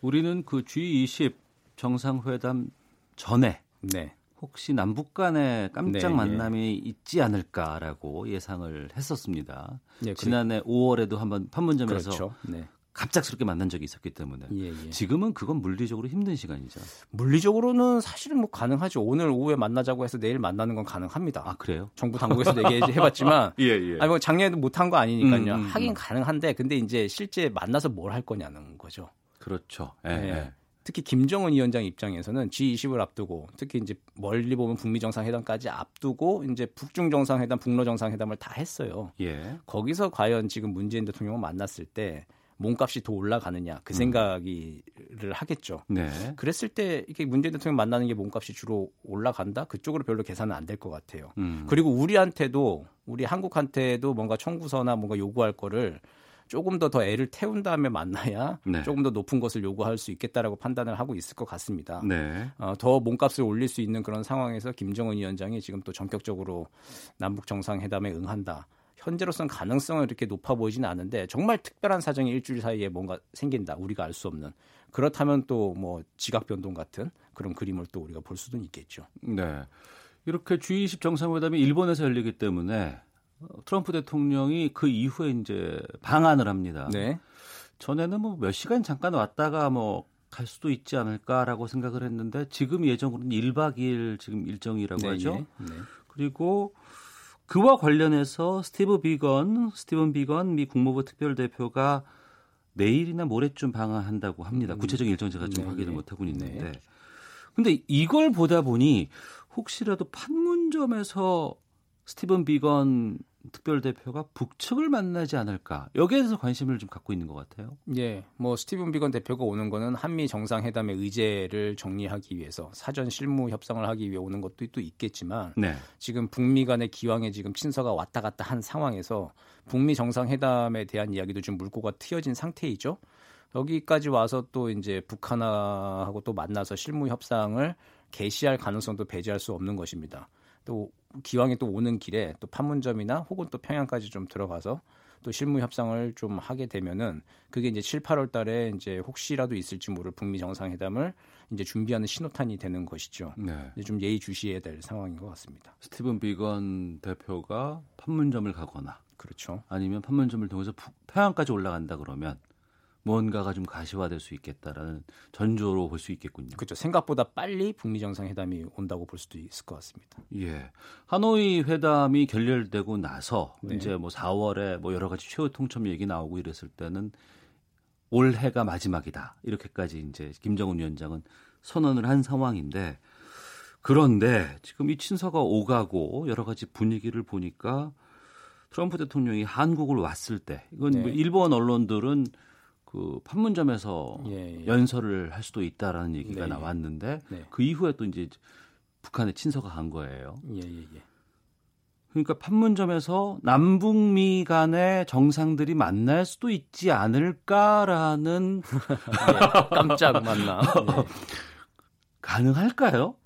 우리는 그 G20 정상회담 전에 네. 혹시 남북 간의 깜짝 네, 네. 만남이 네. 있지 않을까라고 예상을 했었습니다. 네, 지난해 5월에도 한번 판문점에서 그렇죠. 네. 갑작스럽게 만난 적이 있었기 때문에 예, 예. 지금은 그건 물리적으로 힘든 시간이죠. 물리적으로는 사실은 뭐 가능하죠. 오늘 오후에 만나자고 해서 내일 만나는 건 가능합니다. 아 그래요? 정부 당국에서 얘기해봤지만 예, 예. 아니 뭐 작년에도 못한 거 아니니까요. 음, 음, 하긴 음. 가능한데 근데 이제 실제 만나서 뭘 할 거냐는 거죠. 그렇죠. 예, 예. 예. 특히 김정은 위원장 입장에서는 G20을 앞두고 특히 이제 멀리 보면 북미 정상회담까지 앞두고 이제 북중 정상회담, 북러 정상회담을 다 했어요. 예. 거기서 과연 지금 문재인 대통령을 만났을 때 몸값이 더 올라가느냐 그 음. 생각이를 음. 하겠죠. 네. 그랬을 때 이렇게 문재인 대통령 만나는 게 몸값이 주로 올라간다 그쪽으로 별로 계산은 안 될 것 같아요. 음. 그리고 우리한테도 우리 한국한테도 뭔가 청구서나 뭔가 요구할 거를 조금 더 더 애를 태운 다음에 만나야 네. 조금 더 높은 것을 요구할 수 있겠다라고 판단을 하고 있을 것 같습니다. 네. 어, 더 몸값을 올릴 수 있는 그런 상황에서 김정은 위원장이 지금 또 전격적으로 남북 정상회담에 응한다. 현재로서는 가능성은 이렇게 높아 보이지는 않은데 정말 특별한 사정이 일주일 사이에 뭔가 생긴다. 우리가 알 수 없는. 그렇다면 또 뭐 지각 변동 같은 그런 그림을 또 우리가 볼 수도 있겠죠. 네. 이렇게 G20 정상회담이 일본에서 열리기 때문에 트럼프 대통령이 그 이후에 이제 방한을 합니다. 네. 전에는 뭐 몇 시간 잠깐 왔다가 뭐 갈 수도 있지 않을까라고 생각을 했는데 지금 예정으로는 1박 2일 지금 일정이라고 네, 하죠. 네. 네. 그리고 그와 관련해서 스티브 비건, 스티븐 비건 미 국무부 특별대표가 내일이나 모레쯤 방한한다고 합니다. 음. 구체적인 일정 제가 좀 네, 확인을 네. 못 하고 있는데. 네. 근데 이걸 보다 보니 혹시라도 판문점에서 스티븐 비건 특별 대표가 북측을 만나지 않을까 여기에 대해서 관심을 좀 갖고 있는 것 같아요. 예, 뭐 스티븐 비건 대표가 오는 거는 한미 정상회담의 의제를 정리하기 위해서 사전 실무 협상을 하기 위해 오는 것도 또 있겠지만 네. 지금 북미 간의 기왕에 지금 친서가 왔다 갔다 한 상황에서 북미 정상회담에 대한 이야기도 좀 물꼬가 트여진 상태이죠. 여기까지 와서 또 이제 북한하고 또 만나서 실무 협상을 개시할 가능성도 배제할 수 없는 것입니다. 또 기왕에 또 오는 길에 또 판문점이나 혹은 또 평양까지 좀 들어가서 또 실무 협상을 좀 하게 되면은 그게 이제 7, 8월 달에 이제 혹시라도 있을지 모를 북미 정상회담을 이제 준비하는 신호탄이 되는 것이죠. 네. 좀 예의 주시해야 될 상황인 것 같습니다. 스티븐 비건 대표가 판문점을 가거나 그렇죠. 아니면 판문점을 통해서 평양까지 올라간다 그러면 뭔가가 좀 가시화될 수 있겠다라는 전조로 볼 수 있겠군요. 그렇죠. 생각보다 빨리 북미 정상회담이 온다고 볼 수도 있을 것 같습니다. 예. 하노이 회담이 결렬되고 나서 네. 이제 뭐 4월에 뭐 여러 가지 최후 통첩 얘기 나오고 이랬을 때는 올해가 마지막이다. 이렇게까지 이제 김정은 위원장은 선언을 한 상황인데 그런데 지금 이 친서가 오가고 여러 가지 분위기를 보니까 트럼프 대통령이 한국을 왔을 때 이건 네. 뭐 일본 언론들은 그 판문점에서 예, 예. 연설을 할 수도 있다라는 얘기가 네. 나왔는데 네. 그 이후에 또 이제 북한에 친서가 간 거예요. 예, 예, 예. 그러니까 판문점에서 남북미 간의 정상들이 만날 수도 있지 않을까라는 예, 깜짝 만남. 예. 가능할까요?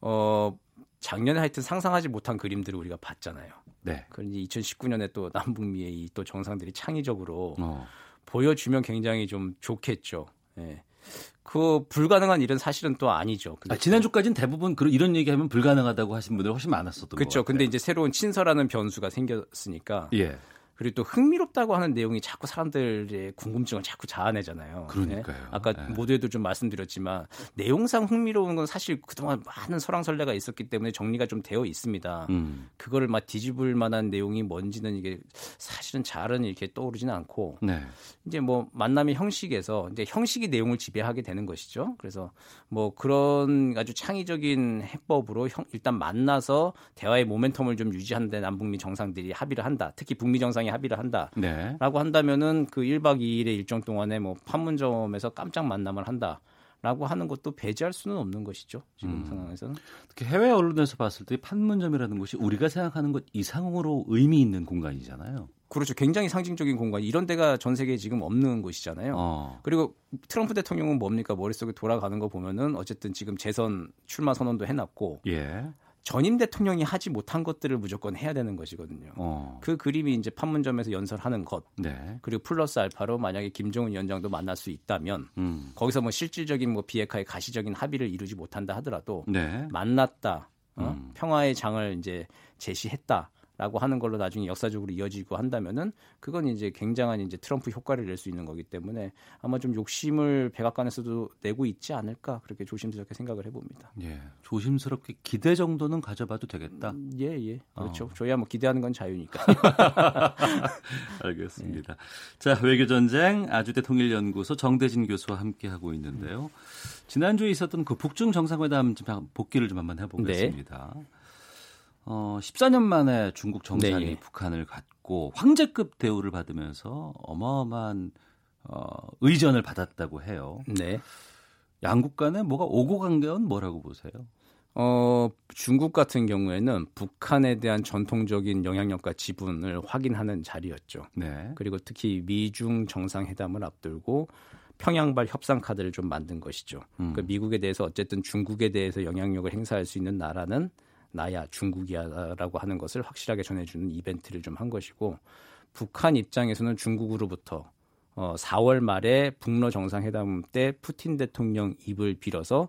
어 작년에 하여튼 상상하지 못한 그림들을 우리가 봤잖아요. 네. 그런 이제 2019년에 또 남북미의 이 또 정상들이 창의적으로 어. 보여주면 굉장히 좀 좋겠죠. 예. 그 불가능한 일은 사실은 또 아니죠. 아, 지난주까지는 대부분 그런 이런 얘기하면 불가능하다고 하신 분들 훨씬 많았었던 그렇죠. 근데 이제 새로운 친서라는 변수가 생겼으니까 예. 그리고 또 흥미롭다고 하는 내용이 자꾸 사람들의 궁금증을 자꾸 자아내잖아요. 그러니까요. 네? 아까 네. 모두에도 좀 말씀드렸지만 내용상 흥미로운 건 사실 그동안 많은 설왕설래가 있었기 때문에 정리가 좀 되어 있습니다. 음. 그거를 막 뒤집을 만한 내용이 뭔지는 이게 사실은 잘은 이렇게 떠오르지는 않고 네. 이제 뭐 만남의 형식에서 이제 형식이 내용을 지배하게 되는 것이죠. 그래서 뭐 그런 아주 창의적인 해법으로 형, 일단 만나서 대화의 모멘텀을 좀 유지하는데 남북미 정상들이 합의를 한다. 특히 북미 정상 정상이 합의를 한다라고 네. 한다면은 그 1박 2일의 일정 동안에 뭐 판문점에서 깜짝 만남을 한다. 라고 하는 것도 배제할 수는 없는 것이죠. 지금 음. 상황에서는. 특히 해외 언론에서 봤을 때 판문점이라는 곳이 우리가 생각하는 것 이상으로 의미 있는 공간이잖아요. 그렇죠. 굉장히 상징적인 공간. 이런 데가 전 세계에 지금 없는 곳이잖아요. 어. 그리고 트럼프 대통령은 뭡니까? 머릿속에 돌아가는 거 보면은 어쨌든 지금 재선 출마 선언도 해놨고 예. 전임 대통령이 하지 못한 것들을 무조건 해야 되는 것이거든요. 어. 그 그림이 이제 판문점에서 연설하는 것. 네. 그리고 플러스 알파로 만약에 김정은 위원장도 만날 수 있다면 음. 거기서 뭐 실질적인 뭐 비핵화의 가시적인 합의를 이루지 못한다 하더라도 네. 만났다. 어? 음. 평화의 장을 이제 제시했다. 라고 하는 걸로 나중에 역사적으로 이어지고 한다면은 그건 이제 굉장한 이제 트럼프 효과를 낼 수 있는 거기 때문에 아마 좀 욕심을 백악관에서도 내고 있지 않을까 그렇게 조심스럽게 생각을 해봅니다. 예, 조심스럽게 기대 정도는 가져봐도 되겠다. 음, 예, 예, 그렇죠. 어. 저희야 뭐 기대하는 건 자유니까. 알겠습니다. 예. 자, 외교 전쟁 아주대 통일연구소 정대진 교수와 함께 하고 있는데요. 지난주에 있었던 그 북중 정상회담 복귀를 좀 한번 해보겠습니다. 네. 어, 14년 만에 중국 정상이 네. 북한을 갖고 황제급 대우를 받으면서 어마어마한 어, 의전을 받았다고 해요. 네. 양국 간에 뭐가 오고 간건 뭐라고 보세요? 어, 중국 같은 경우에는 북한에 대한 전통적인 영향력과 지분을 확인하는 자리였죠. 네. 그리고 특히 미중 정상회담을 앞두고 평양발 협상 카드를 좀 만든 것이죠. 음. 그 미국에 대해서 어쨌든 중국에 대해서 영향력을 행사할 수 있는 나라는 나야 중국이야라고 하는 것을 확실하게 전해주는 이벤트를 좀 한 것이고 북한 입장에서는 중국으로부터 어, 4월 말에 북러 정상회담 때 푸틴 대통령 입을 빌어서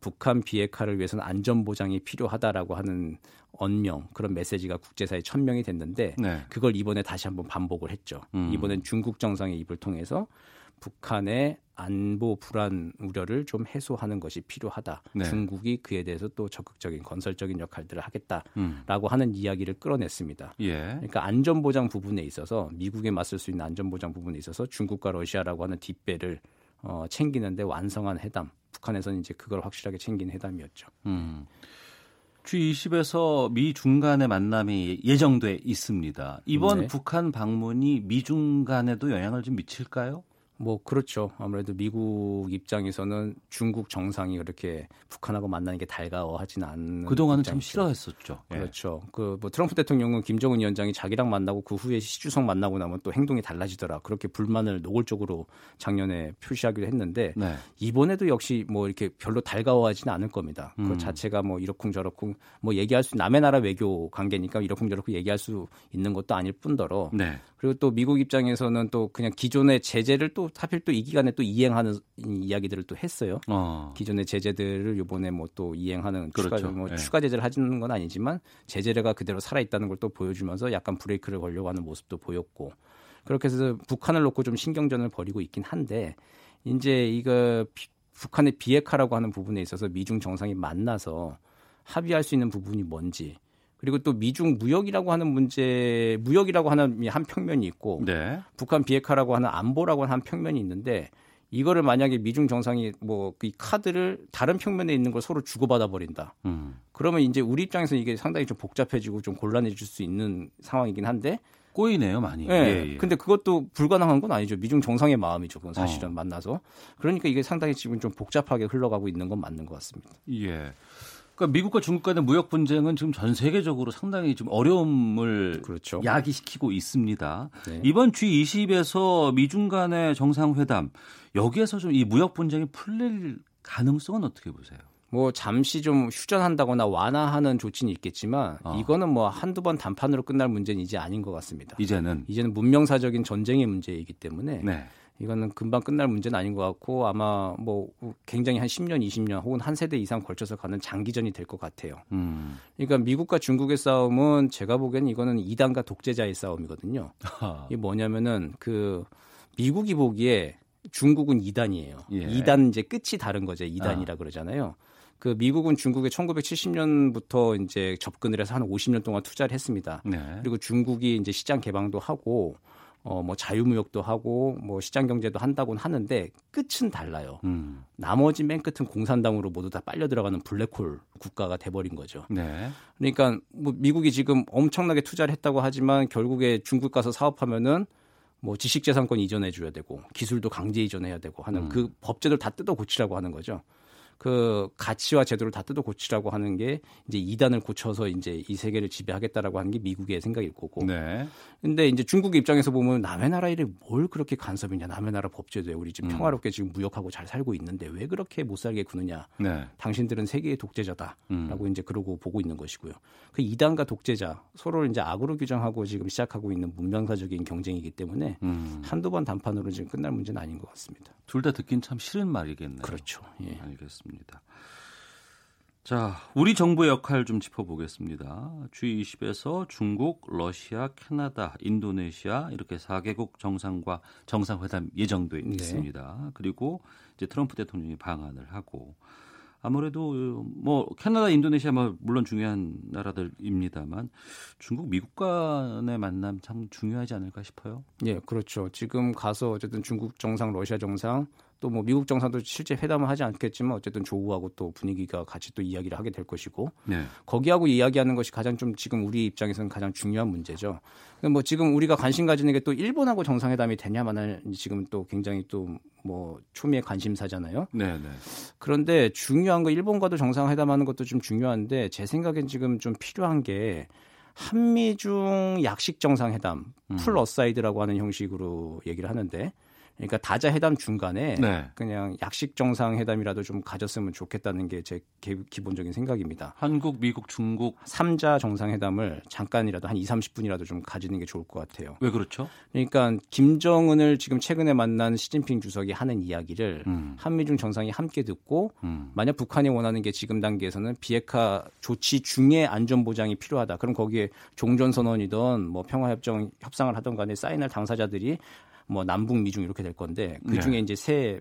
북한 비핵화를 위해서는 안전 보장이 필요하다라고 하는 언명 그런 메시지가 국제사회에 천명이 됐는데 네. 그걸 이번에 다시 한번 반복을 했죠. 음. 이번엔 중국 정상의 입을 통해서 북한의 안보 불안 우려를 좀 해소하는 것이 필요하다. 네. 중국이 그에 대해서 또 적극적인 건설적인 역할들을 하겠다라고 음. 하는 이야기를 끌어냈습니다. 예. 그러니까 안전 보장 부분에 있어서 미국에 맞설 수 있는 안전 보장 부분에 있어서 중국과 러시아라고 하는 뒷배를 어, 챙기는데 완성한 회담. 북한에서는 이제 그걸 확실하게 챙긴 회담이었죠. 음. G20에서 미 중 간의 만남이 예정돼 있습니다. 이번 네. 북한 방문이 미 중 간에도 영향을 좀 미칠까요? 뭐 그렇죠. 아무래도 미국 입장에서는 중국 정상이 그렇게 북한하고 만나는 게 달가워하지는 않는 그 동안은 참 싫어했었죠. 예. 그렇죠. 예. 그 그뭐 트럼프 대통령은 김정은 위원장이 자기랑 만나고 그 후에 시주성 만나고 나면 또 행동이 달라지더라. 그렇게 불만을 노골적으로 작년에 표시하기로 했는데 네. 이번에도 역시 뭐 이렇게 별로 달가워하지는 않을 겁니다. 그 음. 그 자체가 뭐 이러쿵저러쿵 뭐 얘기할 수 남의 나라 외교 관계니까 이러쿵저러쿵 얘기할 수 있는 것도 아닐 뿐더러 네. 그리고 또 미국 입장에서는 또 그냥 기존의 제재를 또 하필 또 이 기간에 또 이행하는 이야기들을 또 했어요. 어. 기존의 제재들을 이번에 뭐 또 이행하는 그렇죠. 추가 뭐 네. 추가 제재를 하는 건 아니지만 제재가 그대로 살아 있다는 걸 또 보여주면서 약간 브레이크를 걸려고 하는 모습도 보였고 그렇게 해서 북한을 놓고 좀 신경전을 벌이고 있긴 한데 이제 이거 비, 북한의 비핵화라고 하는 부분에 있어서 미중 정상이 만나서 합의할 수 있는 부분이 뭔지 그리고 또 미중 무역이라고 하는 문제, 무역이라고 하는 한 평면이 있고 네. 북한 비핵화라고 하는 안보라고 하는 한 평면이 있는데 이거를 만약에 미중 정상이 뭐 이 카드를 다른 평면에 있는 걸 서로 주고받아 버린다. 음. 그러면 이제 우리 입장에서 이게 상당히 좀 복잡해지고 좀 곤란해질 수 있는 상황이긴 한데 꼬이네요, 많이. 네. 예, 예. 근데 그것도 불가능한 건 아니죠. 미중 정상의 마음이죠. 그건 사실은 어. 만나서. 그러니까 이게 상당히 지금 좀 복잡하게 흘러가고 있는 건 맞는 것 같습니다. 예. 그러니까 미국과 중국 간의 무역 분쟁은 지금 전 세계적으로 상당히 좀 어려움을 그렇죠. 야기시키고 있습니다. 네. 이번 G20에서 미중 간의 정상회담 여기에서 좀 이 무역 분쟁이 풀릴 가능성은 어떻게 보세요? 뭐 잠시 좀 휴전한다거나 완화하는 조치는 있겠지만 어. 이거는 뭐 한두 번 단판으로 끝날 문제는 이제 아닌 것 같습니다. 이제는 이제는 문명사적인 전쟁의 문제이기 때문에 네. 이거는 금방 끝날 문제는 아닌 것 같고 아마 뭐 굉장히 한 10년, 20년 혹은 한 세대 이상 걸쳐서 가는 장기전이 될 것 같아요. 음. 그러니까 미국과 중국의 싸움은 제가 보기에는 이거는 이단과 독재자의 싸움이거든요. 이게 뭐냐면은 그 미국이 보기에 중국은 이단이에요. 예. 이단 이제 끝이 다른 거죠. 이단이라 아. 그러잖아요. 그 미국은 중국에 1970년부터 이제 접근을 해서 한 50년 동안 투자를 했습니다. 네. 그리고 중국이 이제 시장 개방도 하고 어, 뭐 자유무역도 하고 뭐 시장 경제도 한다고는 하는데 끝은 달라요. 음. 나머지 맨 끝은 공산당으로 모두 다 빨려 들어가는 블랙홀 국가가 돼버린 거죠. 네. 그러니까 뭐 미국이 지금 엄청나게 투자를 했다고 하지만 결국에 중국 가서 사업하면은 뭐 지식재산권 이전해 줘야 되고 기술도 강제 이전해야 되고 하는 음. 그 법제도를 다 뜯어 고치라고 하는 거죠. 그 가치와 제도를 다 뜯어 고치라고 하는 게 이제 이단을 고쳐서 이제 이 세계를 지배하겠다라고 하는 게 미국의 생각일 거고. 네. 근데 이제 중국 입장에서 보면 남의 나라 일에 뭘 그렇게 간섭이냐. 남의 나라 법제도에 우리 지금 음. 평화롭게 지금 무역하고 잘 살고 있는데 왜 그렇게 못 살게 구느냐. 네. 당신들은 세계의 독재자다라고 음. 이제 그러고 보고 있는 것이고요. 그 이단과 독재자 서로를 이제 악으로 규정하고 지금 시작하고 있는 문명사적인 경쟁이기 때문에 음. 한두 번 단판으로 지금 끝날 문제는 아닌 것 같습니다. 둘 다 듣긴 참 싫은 말이겠네요. 그렇죠. 예. 알겠습니다. 있습니다. 자, 우리 정부의 역할 좀 짚어보겠습니다. G20에서 중국, 러시아, 캐나다, 인도네시아 이렇게 4개국 정상과 정상회담 예정돼 네. 있습니다. 네. 그리고 이제 트럼프 대통령이 방한을 하고 아무래도 뭐 캐나다, 인도네시아 뭐 물론 중요한 나라들입니다만 중국, 미국 간의 만남 참 중요하지 않을까 싶어요. 예, 그렇죠. 지금 가서 어쨌든 중국 정상, 러시아 정상 또 뭐 미국 정상도 실제 회담을 하지 않겠지만 어쨌든 조우하고 또 분위기가 같이 또 이야기를 하게 될 것이고 네. 거기하고 이야기하는 것이 가장 좀 지금 우리 입장에서는 가장 중요한 문제죠. 뭐 지금 우리가 관심 가지는 게 또 일본하고 정상회담이 되냐 마냐는 지금 또 굉장히 또 뭐 초미의 관심사잖아요. 네, 네. 그런데 중요한 거 일본과도 정상회담하는 것도 좀 중요한데 제 생각엔 지금 좀 필요한 게 한미중 약식 정상회담 음. pull aside라고 하는 형식으로 얘기를 하는데 그러니까 다자 회담 중간에 네. 그냥 약식 정상 회담이라도 좀 가졌으면 좋겠다는 게 제 기본적인 생각입니다. 한국, 미국, 중국 3자 정상 회담을 잠깐이라도 한 2, 30분이라도 좀 가지는 게 좋을 것 같아요. 왜 그렇죠? 그러니까 김정은을 지금 최근에 만난 시진핑 주석이 하는 이야기를 음. 한미 중 정상이 함께 듣고 음. 만약 북한이 원하는 게 지금 단계에서는 비핵화 조치 중에 안전 보장이 필요하다. 그럼 거기에 종전 선언이든 뭐 평화 협정 협상을 하던 간에 사인할 당사자들이 뭐 남북 미중 이렇게 될 건데 그 중에 네. 이제 새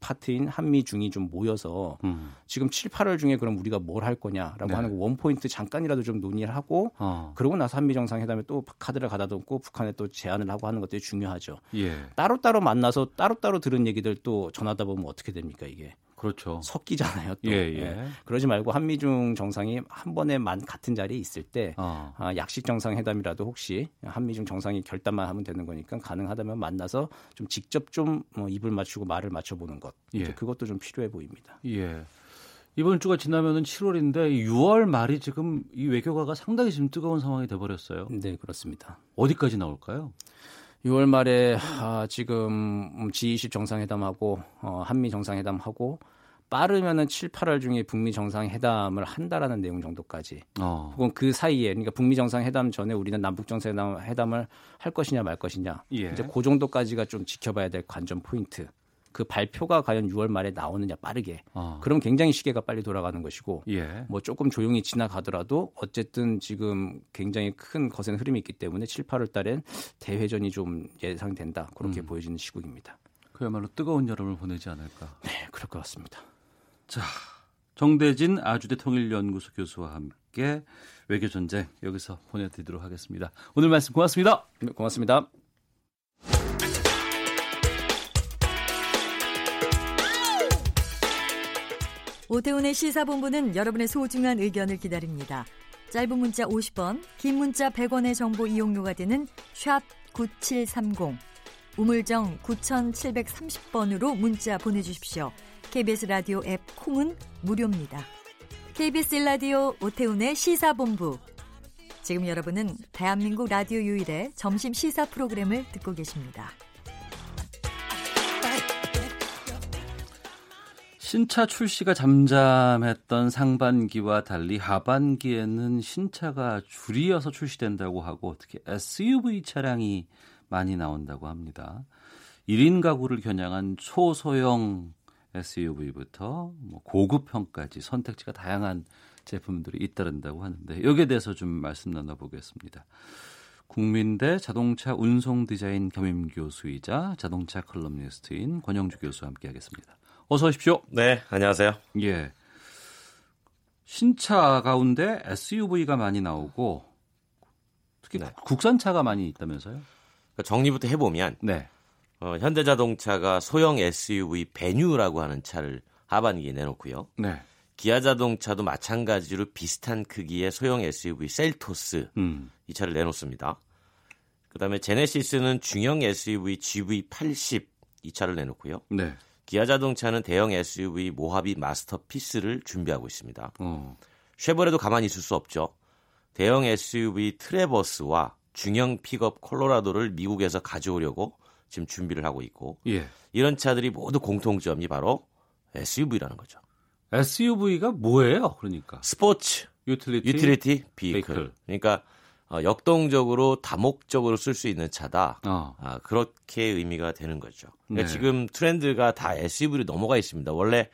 파트인 한미 중이 좀 모여서 음. 지금 7, 8월 중에 그럼 우리가 뭘 할 거냐라고 네. 하는 거 원포인트 잠깐이라도 좀 논의를 하고 어. 그러고 나서 한미 정상회담에 또 카드를 가다 놓고 북한에 또 제안을 하고 하는 것들이 중요하죠. 예. 따로따로 만나서 따로따로 들은 얘기들 또 전하다 보면 어떻게 됩니까 이게. 그렇죠. 섞이잖아요. 또. 예, 예. 예. 그러지 말고 한미중 정상이 한 번에만 같은 자리에 있을 때 어. 아, 약식 정상회담이라도 혹시 한미중 정상이 결단만 하면 되는 거니까 가능하다면 만나서 좀 직접 좀 뭐 입을 맞추고 말을 맞춰보는 것. 예. 그것도 좀 필요해 보입니다. 예. 이번 주가 지나면은 7월인데 6월 말이 지금 이 외교가가 상당히 지금 뜨거운 상황이 돼버렸어요. 네, 그렇습니다. 어디까지 나올까요? 6월 말에 아, 지금 G20 정상회담하고 어, 한미 정상회담하고 빠르면은 7, 8월 중에 북미 정상회담을 한다라는 내용 정도까지. 어. 혹은 그 사이에 그러니까 북미 정상회담 전에 우리는 남북 정상회담을 할 것이냐 말 것이냐. 예. 이제 그 정도까지가 좀 지켜봐야 될 관전 포인트. 그 발표가 과연 6월 말에 나오느냐 빠르게. 어. 그럼 굉장히 시계가 빨리 돌아가는 것이고 예. 뭐 조금 조용히 지나가더라도 어쨌든 지금 굉장히 큰 거센 흐름이 있기 때문에 7, 8월 달엔 대회전이 좀 예상된다. 그렇게 음. 보여지는 시국입니다. 그야말로 뜨거운 여름을 보내지 않을까. 네, 그럴 것 같습니다. 자, 정대진 아주대 통일연구소 교수와 함께 외교 전쟁 여기서 보내드리도록 하겠습니다. 오늘 말씀 고맙습니다. 네, 고맙습니다. 오태훈의 시사본부는 여러분의 소중한 의견을 기다립니다. 짧은 문자 50원, 긴 문자 100원의 정보 이용료가 되는 샵 9730, 우물정 9730번으로 문자 보내주십시오. KBS 라디오 앱 콩은 무료입니다. KBS 라디오 오태훈의 시사본부. 지금 여러분은 대한민국 라디오 유일의 점심 시사 프로그램을 듣고 계십니다. 신차 출시가 잠잠했던 상반기와 달리 하반기에는 신차가 줄이어서 출시된다고 하고 특히 SUV 차량이 많이 나온다고 합니다. 1인 가구를 겨냥한 초소형 SUV부터 뭐 고급형까지 선택지가 다양한 제품들이 잇따른다고 하는데 여기에 대해서 좀 말씀 나눠보겠습니다. 국민대 자동차 운송 디자인 겸임 교수이자 자동차 컬럼니스트인 권용주 교수와 함께하겠습니다. 어서 오십시오. 네, 안녕하세요. 예. 신차 가운데 SUV가 많이 나오고 특히 네. 국산차가 많이 있다면서요? 그러니까 정리부터 해보면 네. 어, 현대자동차가 소형 SUV 베뉴라고 하는 차를 하반기에 내놓고요. 네. 기아자동차도 마찬가지로 비슷한 크기의 소형 SUV 셀토스 음. 이 차를 내놓습니다. 그다음에 제네시스는 중형 SUV GV80 이 차를 내놓고요. 네. 기아자동차는 대형 SUV 모하비 마스터피스를 준비하고 있습니다. 어. 쉐보레도 가만히 있을 수 없죠. 대형 SUV 트래버스와 중형 픽업 콜로라도를 미국에서 가져오려고 지금 준비를 하고 있고 예. 이런 차들이 모두 공통점이 바로 SUV라는 거죠. SUV가 뭐예요? 그러니까 sports utility, utility vehicle. 그러니까 어, 역동적으로 다목적으로 쓸 수 있는 차다. 어. 아, 그렇게 의미가 되는 거죠. 그러니까 네. 지금 트렌드가 다 SUV로 넘어가 있습니다. 원래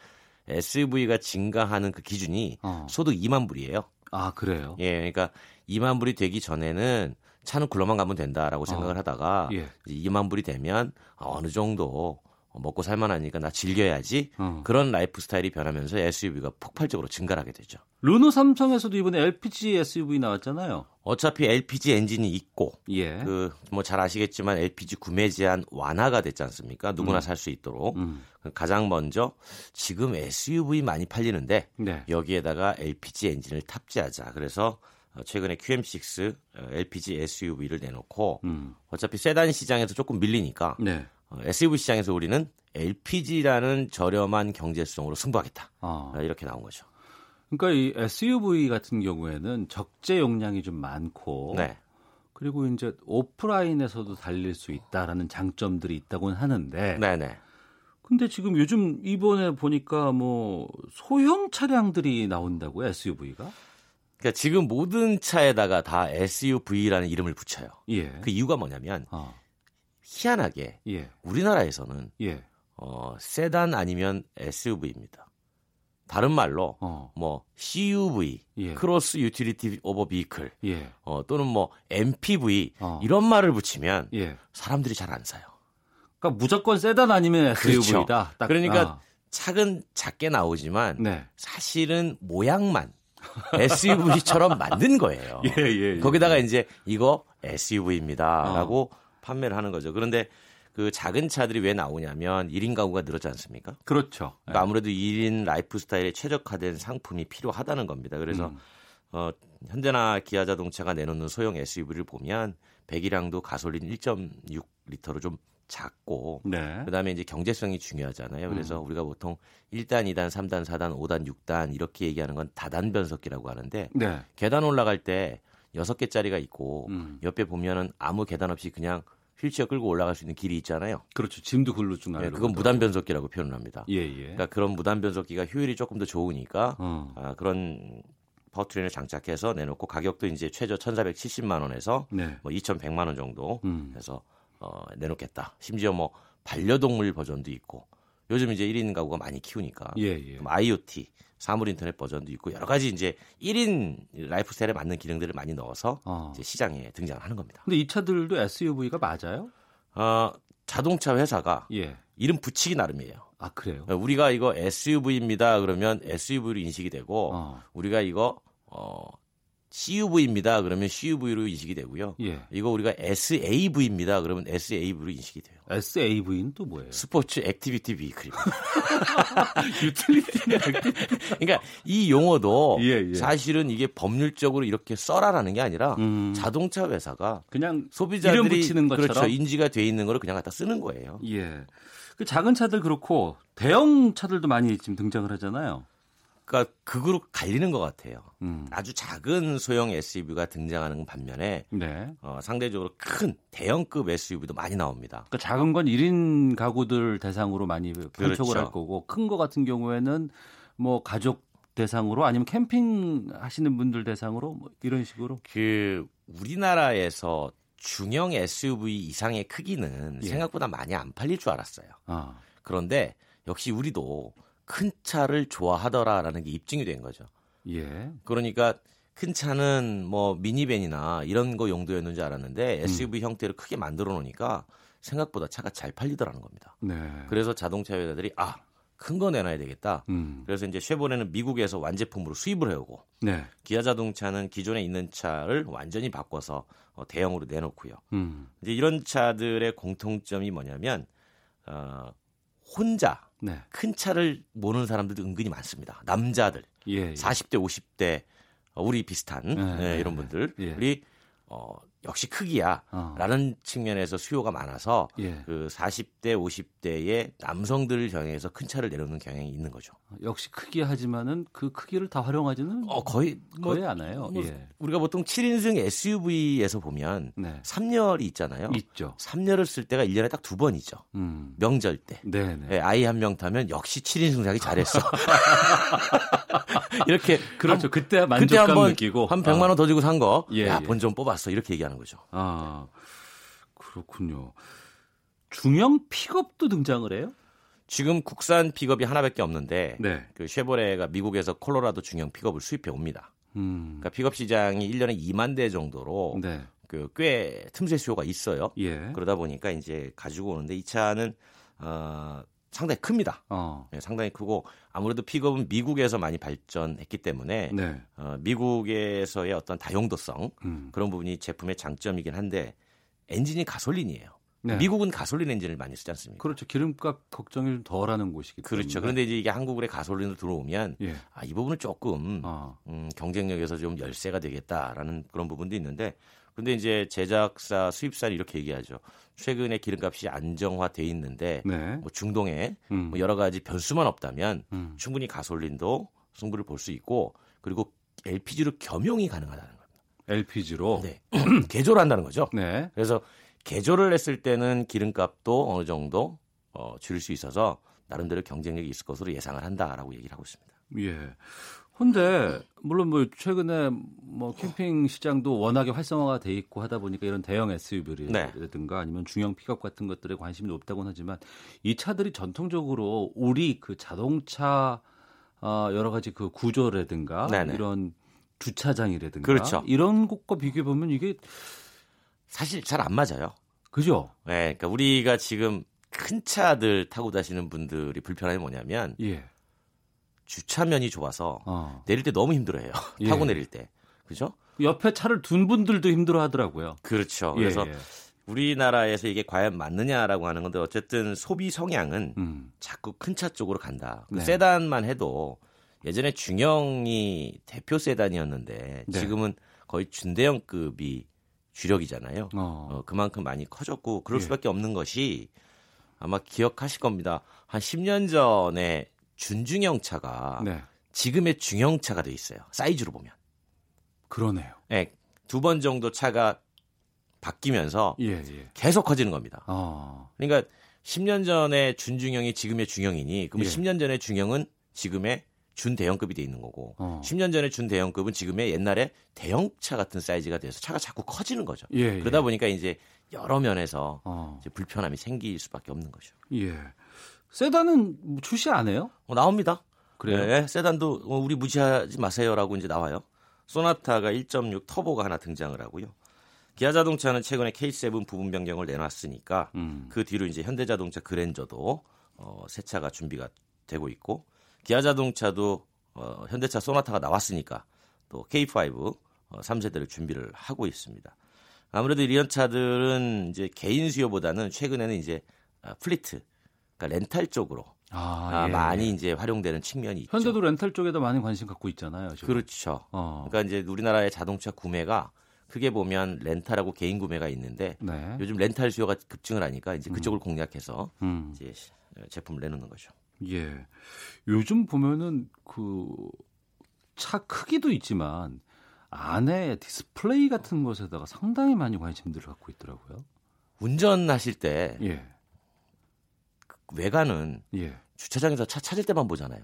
SUV가 증가하는 그 기준이 어. 소득 2만 불이에요. 아 그래요? 예, 그러니까 2만 불이 되기 전에는 차는 굴러만 가면 된다라고 생각을 어. 하다가 예. 이제 2만 불이 되면 어느 정도 먹고 살만하니까 나 즐겨야지 어. 그런 라이프 스타일이 변하면서 SUV가 폭발적으로 증가를 하게 되죠. 르노 삼성에서도 이번에 LPG SUV 나왔잖아요. 어차피 LPG 엔진이 있고 예. 그뭐 잘 아시겠지만 LPG 구매 제한 완화가 됐지 않습니까? 누구나 음. 살수 있도록 음. 가장 먼저 지금 SUV 많이 팔리는데 네. 여기에다가 LPG 엔진을 탑재하자. 그래서 어, 최근에 QM6 어, LPG SUV를 내놓고 음. 어차피 세단 시장에서 조금 밀리니까 네. 어, SUV 시장에서 우리는 LPG라는 저렴한 경제성으로 승부하겠다. 어. 어, 이렇게 나온 거죠. 그러니까 이 SUV 같은 경우에는 적재 용량이 좀 많고 네. 그리고 이제 오프라인에서도 달릴 수 있다라는 장점들이 있다고는 하는데 네, 네. 근데 지금 요즘 이번에 보니까 뭐 소형 차량들이 나온다고요, SUV가? 그러니까 지금 모든 차에다가 다 SUV라는 이름을 붙여요. 예. 그 이유가 뭐냐면 어. 희한하게 예. 우리나라에서는 예. 어, 세단 아니면 SUV입니다. 다른 말로 어. 뭐 CUV, 예. cross utility over vehicle. 어, 또는 뭐 MPV 어. 이런 말을 붙이면 예. 사람들이 잘 안 사요. 그러니까 무조건 세단 아니면 그렇죠. SUV다. 딱. 그러니까 아. 차는 작게 나오지만 네. 사실은 모양만 SUV처럼 만든 거예요. 예, 예, 예. 거기다가 이제 이거 SUV입니다라고 어. 판매를 하는 거죠. 그런데 그 작은 차들이 왜 나오냐면 1인 가구가 늘었지 않습니까? 그렇죠. 그러니까 아무래도 1인 라이프 스타일에 최적화된 상품이 필요하다는 겁니다. 그래서 음. 어, 현대나 기아 자동차가 내놓는 소형 SUV를 보면 배기량도 가솔린 1.6리터로 좀 작고 네. 그다음에 이제 경제성이 중요하잖아요. 그래서 음. 우리가 보통 1단, 2단, 3단, 4단, 5단, 6단 이렇게 얘기하는 건 다단 변속기라고 하는데 네. 계단 올라갈 때 6개짜리가 있고 음. 옆에 보면은 아무 계단 없이 그냥 휠체어 끌고 올라갈 수 있는 길이 있잖아요. 그렇죠. 짐도 글로 쭉 예, 날려. 그건 무단 변속기라고 표현을 합니다. 예, 예. 그러니까 그런 무단 변속기가 효율이 조금 더 좋으니까 어. 아, 그런 powertrain을 장착해서 내놓고 가격도 이제 최저 1,470만 원에서 네. 뭐 2,100만 원 정도 음. 해서 어, 내놓겠다. 심지어 뭐 반려동물 버전도 있고 요즘 이제 1인 가구가 많이 키우니까 예, 예. 그럼 IoT 사물 인터넷 버전도 있고 여러 가지 이제 1인 라이프 스타일에 맞는 기능들을 많이 넣어서 어. 이제 시장에 등장을 하는 겁니다. 근데 이 차들도 SUV가 맞아요? 어, 자동차 회사가 예. 이름 붙이기 나름이에요. 아, 그래요? 우리가 이거 SUV입니다. 그러면 SUV로 인식이 되고 어. 우리가 이거 어 CUV입니다. 그러면 CUV로 인식이 되고요. 예. 이거 우리가 SAV입니다. 그러면 SAV로 인식이 돼요. SAV는 또 뭐예요? sports activity vehicle입니다. utility 그러니까 이 용어도 예, 예. 사실은 이게 법률적으로 이렇게 써라라는 게 아니라 음. 자동차 회사가 그냥 소비자들이 이름 붙이는 것처럼 그렇죠 인지가 돼 있는 거를 그냥 갖다 쓰는 거예요. 예. 그 작은 차들 그렇고 대형 차들도 많이 지금 등장을 하잖아요. 그러니까 극으로 갈리는 것 같아요. 음. 아주 작은 소형 SUV가 등장하는 반면에 네. 어, 상대적으로 큰 대형급 SUV도 많이 나옵니다. 그러니까 작은 건 1인 가구들 대상으로 많이 판촉을 그렇죠. 할 거고 큰 거 같은 경우에는 뭐 가족 대상으로 아니면 캠핑 하시는 분들 대상으로 뭐 이런 식으로 그 우리나라에서 중형 SUV 이상의 크기는 예. 생각보다 많이 안 팔릴 줄 알았어요. 아, 그런데 역시 우리도 큰 차를 좋아하더라라는 게 입증이 된 거죠. 예. 그러니까 큰 차는 뭐 미니밴이나 이런 거 용도였는 줄 음. 알았는데 SUV 형태를 크게 만들어 놓으니까 생각보다 차가 잘 팔리더라는 겁니다. 네. 그래서 자동차 회사들이 아, 큰 거 내놔야 되겠다. 음. 그래서 이제 쉐보레는 미국에서 완제품으로 수입을 해오고 네. 기아 자동차는 기존에 있는 차를 완전히 바꿔서 어, 대형으로 내놓고요. 음. 이제 이런 차들의 공통점이 뭐냐면 어, 혼자 네. 큰 차를 모는 사람들도 은근히 많습니다. 남자들 예. 예. 40대 50대 어, 우리 비슷한 네, 네, 네, 이런 분들 예. 우리 어, 역시 크기야라는 어. 측면에서 수요가 많아서 예. 그 40대 50대의 남성들을 겨냥해서 큰 차를 내놓는 경향이 있는 거죠. 역시 크기 하지만은 그 크기를 다 활용하지는 어 거의 뭐, 거의 않아요. 뭐 예. 우리가 보통 7인승 SUV에서 보면 네. 3열이 있잖아요. 있죠. 3열을 쓸 때가 1년에 딱 두 번이죠. 음. 명절 때. 네, 네. 예, 아이 한 명 타면 역시 7인승 자기 잘했어. 이렇게 그렇죠. 한- 그때 그때 만족감 한번 느끼고 한 100만 원 더 주고 산 거. 예, 야, 예. 본전 뽑았어. 이렇게 얘기하는 거죠. 아, 그렇군요. 중형 픽업도 등장을 해요? 지금 국산 픽업이 하나밖에 없는데 네. 그 쉐보레가 미국에서 콜로라도 중형 픽업을 수입해 옵니다. 음. 그러니까 픽업 시장이 1년에 2만 대 정도로 네. 그꽤 틈새 수요가 있어요. 예. 그러다 보니까 이제 가지고 오는데 이 차는 어, 상당히 큽니다. 어. 네, 상당히 크고 아무래도 픽업은 미국에서 많이 발전했기 때문에 네. 어, 미국에서의 어떤 다용도성 음. 그런 부분이 제품의 장점이긴 한데 엔진이 가솔린이에요. 네. 미국은 가솔린 엔진을 많이 쓰지 않습니까? 그렇죠. 기름값 걱정이 좀 덜하는 곳이기 때문에. 그렇죠. 그런데 이제 이게 한국에 가솔린으로 들어오면 예. 아, 이 부분은 조금 어. 음, 경쟁력에서 좀 열세가 되겠다라는 그런 부분도 있는데 근데 이제 제작사 수입사는 이렇게 얘기하죠. 최근에 기름값이 안정화돼 있는데 네. 뭐 중동에 음. 뭐 여러 가지 변수만 없다면 음. 충분히 가솔린도 승부를 볼 수 있고 그리고 LPG로 겸용이 가능하다는 겁니다. LPG로. 네. 개조를 한다는 거죠. 네. 그래서 개조를 했을 때는 기름값도 어느 정도 어, 줄일 수 있어서 나름대로 경쟁력이 있을 것으로 예상을 한다라고 얘기를 하고 있습니다. 예. 근데 물론 뭐 최근에 뭐 캠핑 시장도 워낙에 활성화가 돼 있고 하다 보니까 이런 대형 네. SUV라든가 아니면 중형 픽업 같은 것들에 관심이 높다고는 하지만 이 차들이 전통적으로 우리 그 자동차 어, 여러 가지 그 구조라든가 네네. 이런 주차장이라든가 그렇죠. 이런 곳과 비교해 보면 이게 사실 잘 안 맞아요. 그죠? 네, 그러니까 우리가 지금 큰 차들 타고 다니는 분들이 불편함이 뭐냐면 예. 주차면이 좁아서 어. 내릴 때 너무 힘들어해요. 예. 타고 내릴 때. 그죠? 옆에 차를 둔 분들도 힘들어 하더라고요. 그렇죠. 예, 그래서 예. 우리나라에서 이게 과연 맞느냐라고 하는 건데 어쨌든 소비 성향은 음. 자꾸 큰 차 쪽으로 간다. 그 네. 세단만 해도 예전에 중형이 대표 세단이었는데 네. 지금은 거의 준대형급이 주력이잖아요. 어. 어, 그만큼 많이 커졌고 그럴 예. 수밖에 없는 것이 아마 기억하실 겁니다. 한 10년 전에 준중형 차가 네. 지금의 중형차가 돼 있어요. 사이즈로 보면. 그러네요. 네, 두 번 정도 차가 바뀌면서 예, 예. 계속 커지는 겁니다. 어. 그러니까 10년 전에 준중형이 지금의 중형이니 그러면 예. 10년 전에 중형은 지금의 준대형급이 돼 있는 거고 어. 10년 전에 준대형급은 지금의 옛날에 대형차 같은 사이즈가 돼서 차가 자꾸 커지는 거죠. 예, 그러다 예. 보니까 이제 여러 면에서 어. 이제 불편함이 생길 수밖에 없는 거죠. 예. 세단은 뭐 출시 안 해요? 어, 나옵니다. 그래요? 네, 세단도 어, 우리 무시하지 마세요라고 이제 나와요. 소나타가 1.6 터보가 하나 등장을 하고요. 기아 자동차는 최근에 K7 부분 변경을 내놨으니까 음. 그 뒤로 이제 현대자동차 그랜저도 어, 새 차가 준비가 되고 있고 기아 자동차도 어, 현대차 소나타가 나왔으니까 또 K5 어, 3세대를 준비를 하고 있습니다. 아무래도 이런 차들은 이제 개인 수요보다는 최근에는 이제 아, fleet, 그러니까 렌탈 쪽으로 아, 아, 예. 많이 이제 활용되는 측면이 있죠. 현대도 렌탈 쪽에도 많이 관심 갖고 있잖아요. 지금. 그렇죠. 어. 그러니까 이제 우리나라의 자동차 구매가 크게 보면 렌탈하고 개인 구매가 있는데 네. 요즘 렌탈 수요가 급증을 하니까 이제 그쪽을 공략해서 음. 이제 제품을 내놓는 거죠. 예. 요즘 보면은 그 차 크기도 있지만 안에 디스플레이 같은 것에다가 상당히 많이 관심들을 갖고 있더라고요. 운전하실 때 예. 외관은 예. 주차장에서 차 찾을 때만 보잖아요.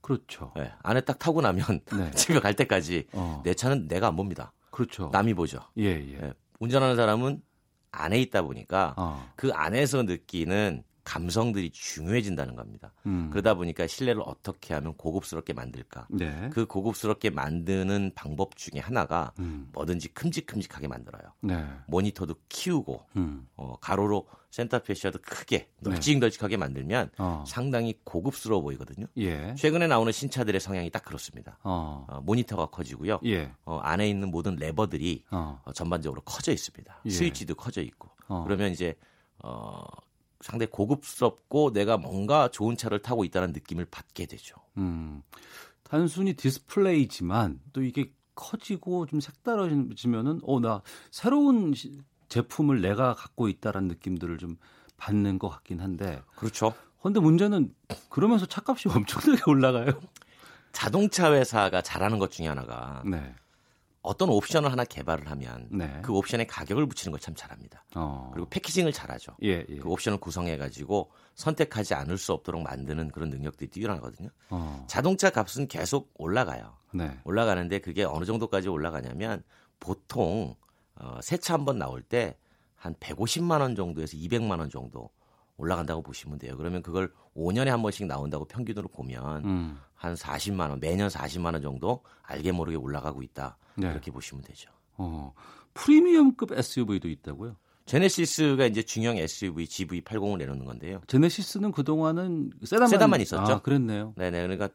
그렇죠. 예, 안에 딱 타고 나면 네. 집에 갈 때까지 어. 내 차는 내가 안 봅니다. 그렇죠. 남이 보죠. 예, 예. 예, 운전하는 사람은 안에 있다 보니까 어. 그 안에서 느끼는 감성들이 중요해진다는 겁니다. 음. 그러다 보니까 실내를 어떻게 하면 고급스럽게 만들까? 네. 그 고급스럽게 만드는 방법 중에 하나가 음. 뭐든지 큼직큼직하게 만들어요. 네. 모니터도 키우고 음. 어, 가로로 센터페시아도 크게 널찍널찍하게 만들면 네. 어. 상당히 고급스러워 보이거든요. 예. 최근에 나오는 신차들의 성향이 딱 그렇습니다. 어. 어, 모니터가 커지고요. 예. 어, 안에 있는 모든 레버들이 어. 어, 전반적으로 커져 있습니다. 예. 스위치도 커져 있고. 어. 그러면 이제 어, 상당히 고급스럽고 내가 뭔가 좋은 차를 타고 있다는 느낌을 받게 되죠. 음. 단순히 디스플레이지만 또 이게 커지고 좀 색달라지면은 어 나 새로운 시- 제품을 내가 갖고 있다라는 느낌들을 좀 받는 것 같긴 한데. 그렇죠. 근데 문제는 그러면서 차값이 엄청나게 올라가요. 자동차 회사가 잘하는 것 중에 하나가 네. 어떤 옵션을 하나 개발을 하면 네. 그 옵션에 가격을 붙이는 걸 참 잘합니다. 어. 그리고 패키징을 잘하죠. 예, 예. 그 옵션을 구성해 가지고 선택하지 않을 수 없도록 만드는 그런 능력들이 뛰어나거든요. 어. 자동차 값은 계속 올라가요. 네. 올라가는데 그게 어느 정도까지 올라가냐면 보통 어, 새 차 한 번 나올 때 한 150만 원 정도에서 200만 원 정도 올라간다고 보시면 돼요. 그러면 그걸 5년에 한 번씩 나온다고 평균으로 보면 음. 한 40만 원, 매년 40만 원 정도 알게 모르게 올라가고 있다. 네. 그렇게 보시면 되죠. 어. 프리미엄급 SUV도 있다고요? 제네시스가 이제 중형 SUV GV80을 내놓는 건데요. 제네시스는 그동안은 세단만, 세단만 있었죠. 아, 그랬네요. 네네. 그러니까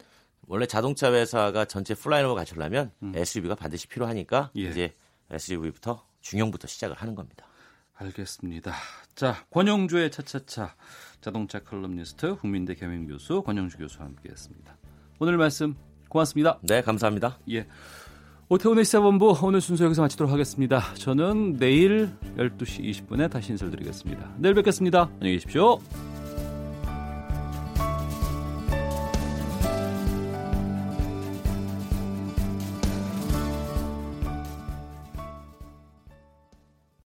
원래 자동차 회사가 전체 full 라인업을 갖추려면 SUV가 반드시 필요하니까 음. 예. 이제 SUV부터 중형부터 시작을 하는 겁니다. 알겠습니다. 자, 권용주의 차차차 자동차 컬럼니스트 국민대 겸임교수 권용주 교수와 함께했습니다. 오늘 말씀 고맙습니다. 네, 감사합니다. 예. 오태훈의 시사본부 오늘 순서 여기서 마치도록 하겠습니다. 저는 내일 12시 20분에 다시 인사드리겠습니다. 내일 뵙겠습니다. 안녕히 계십시오.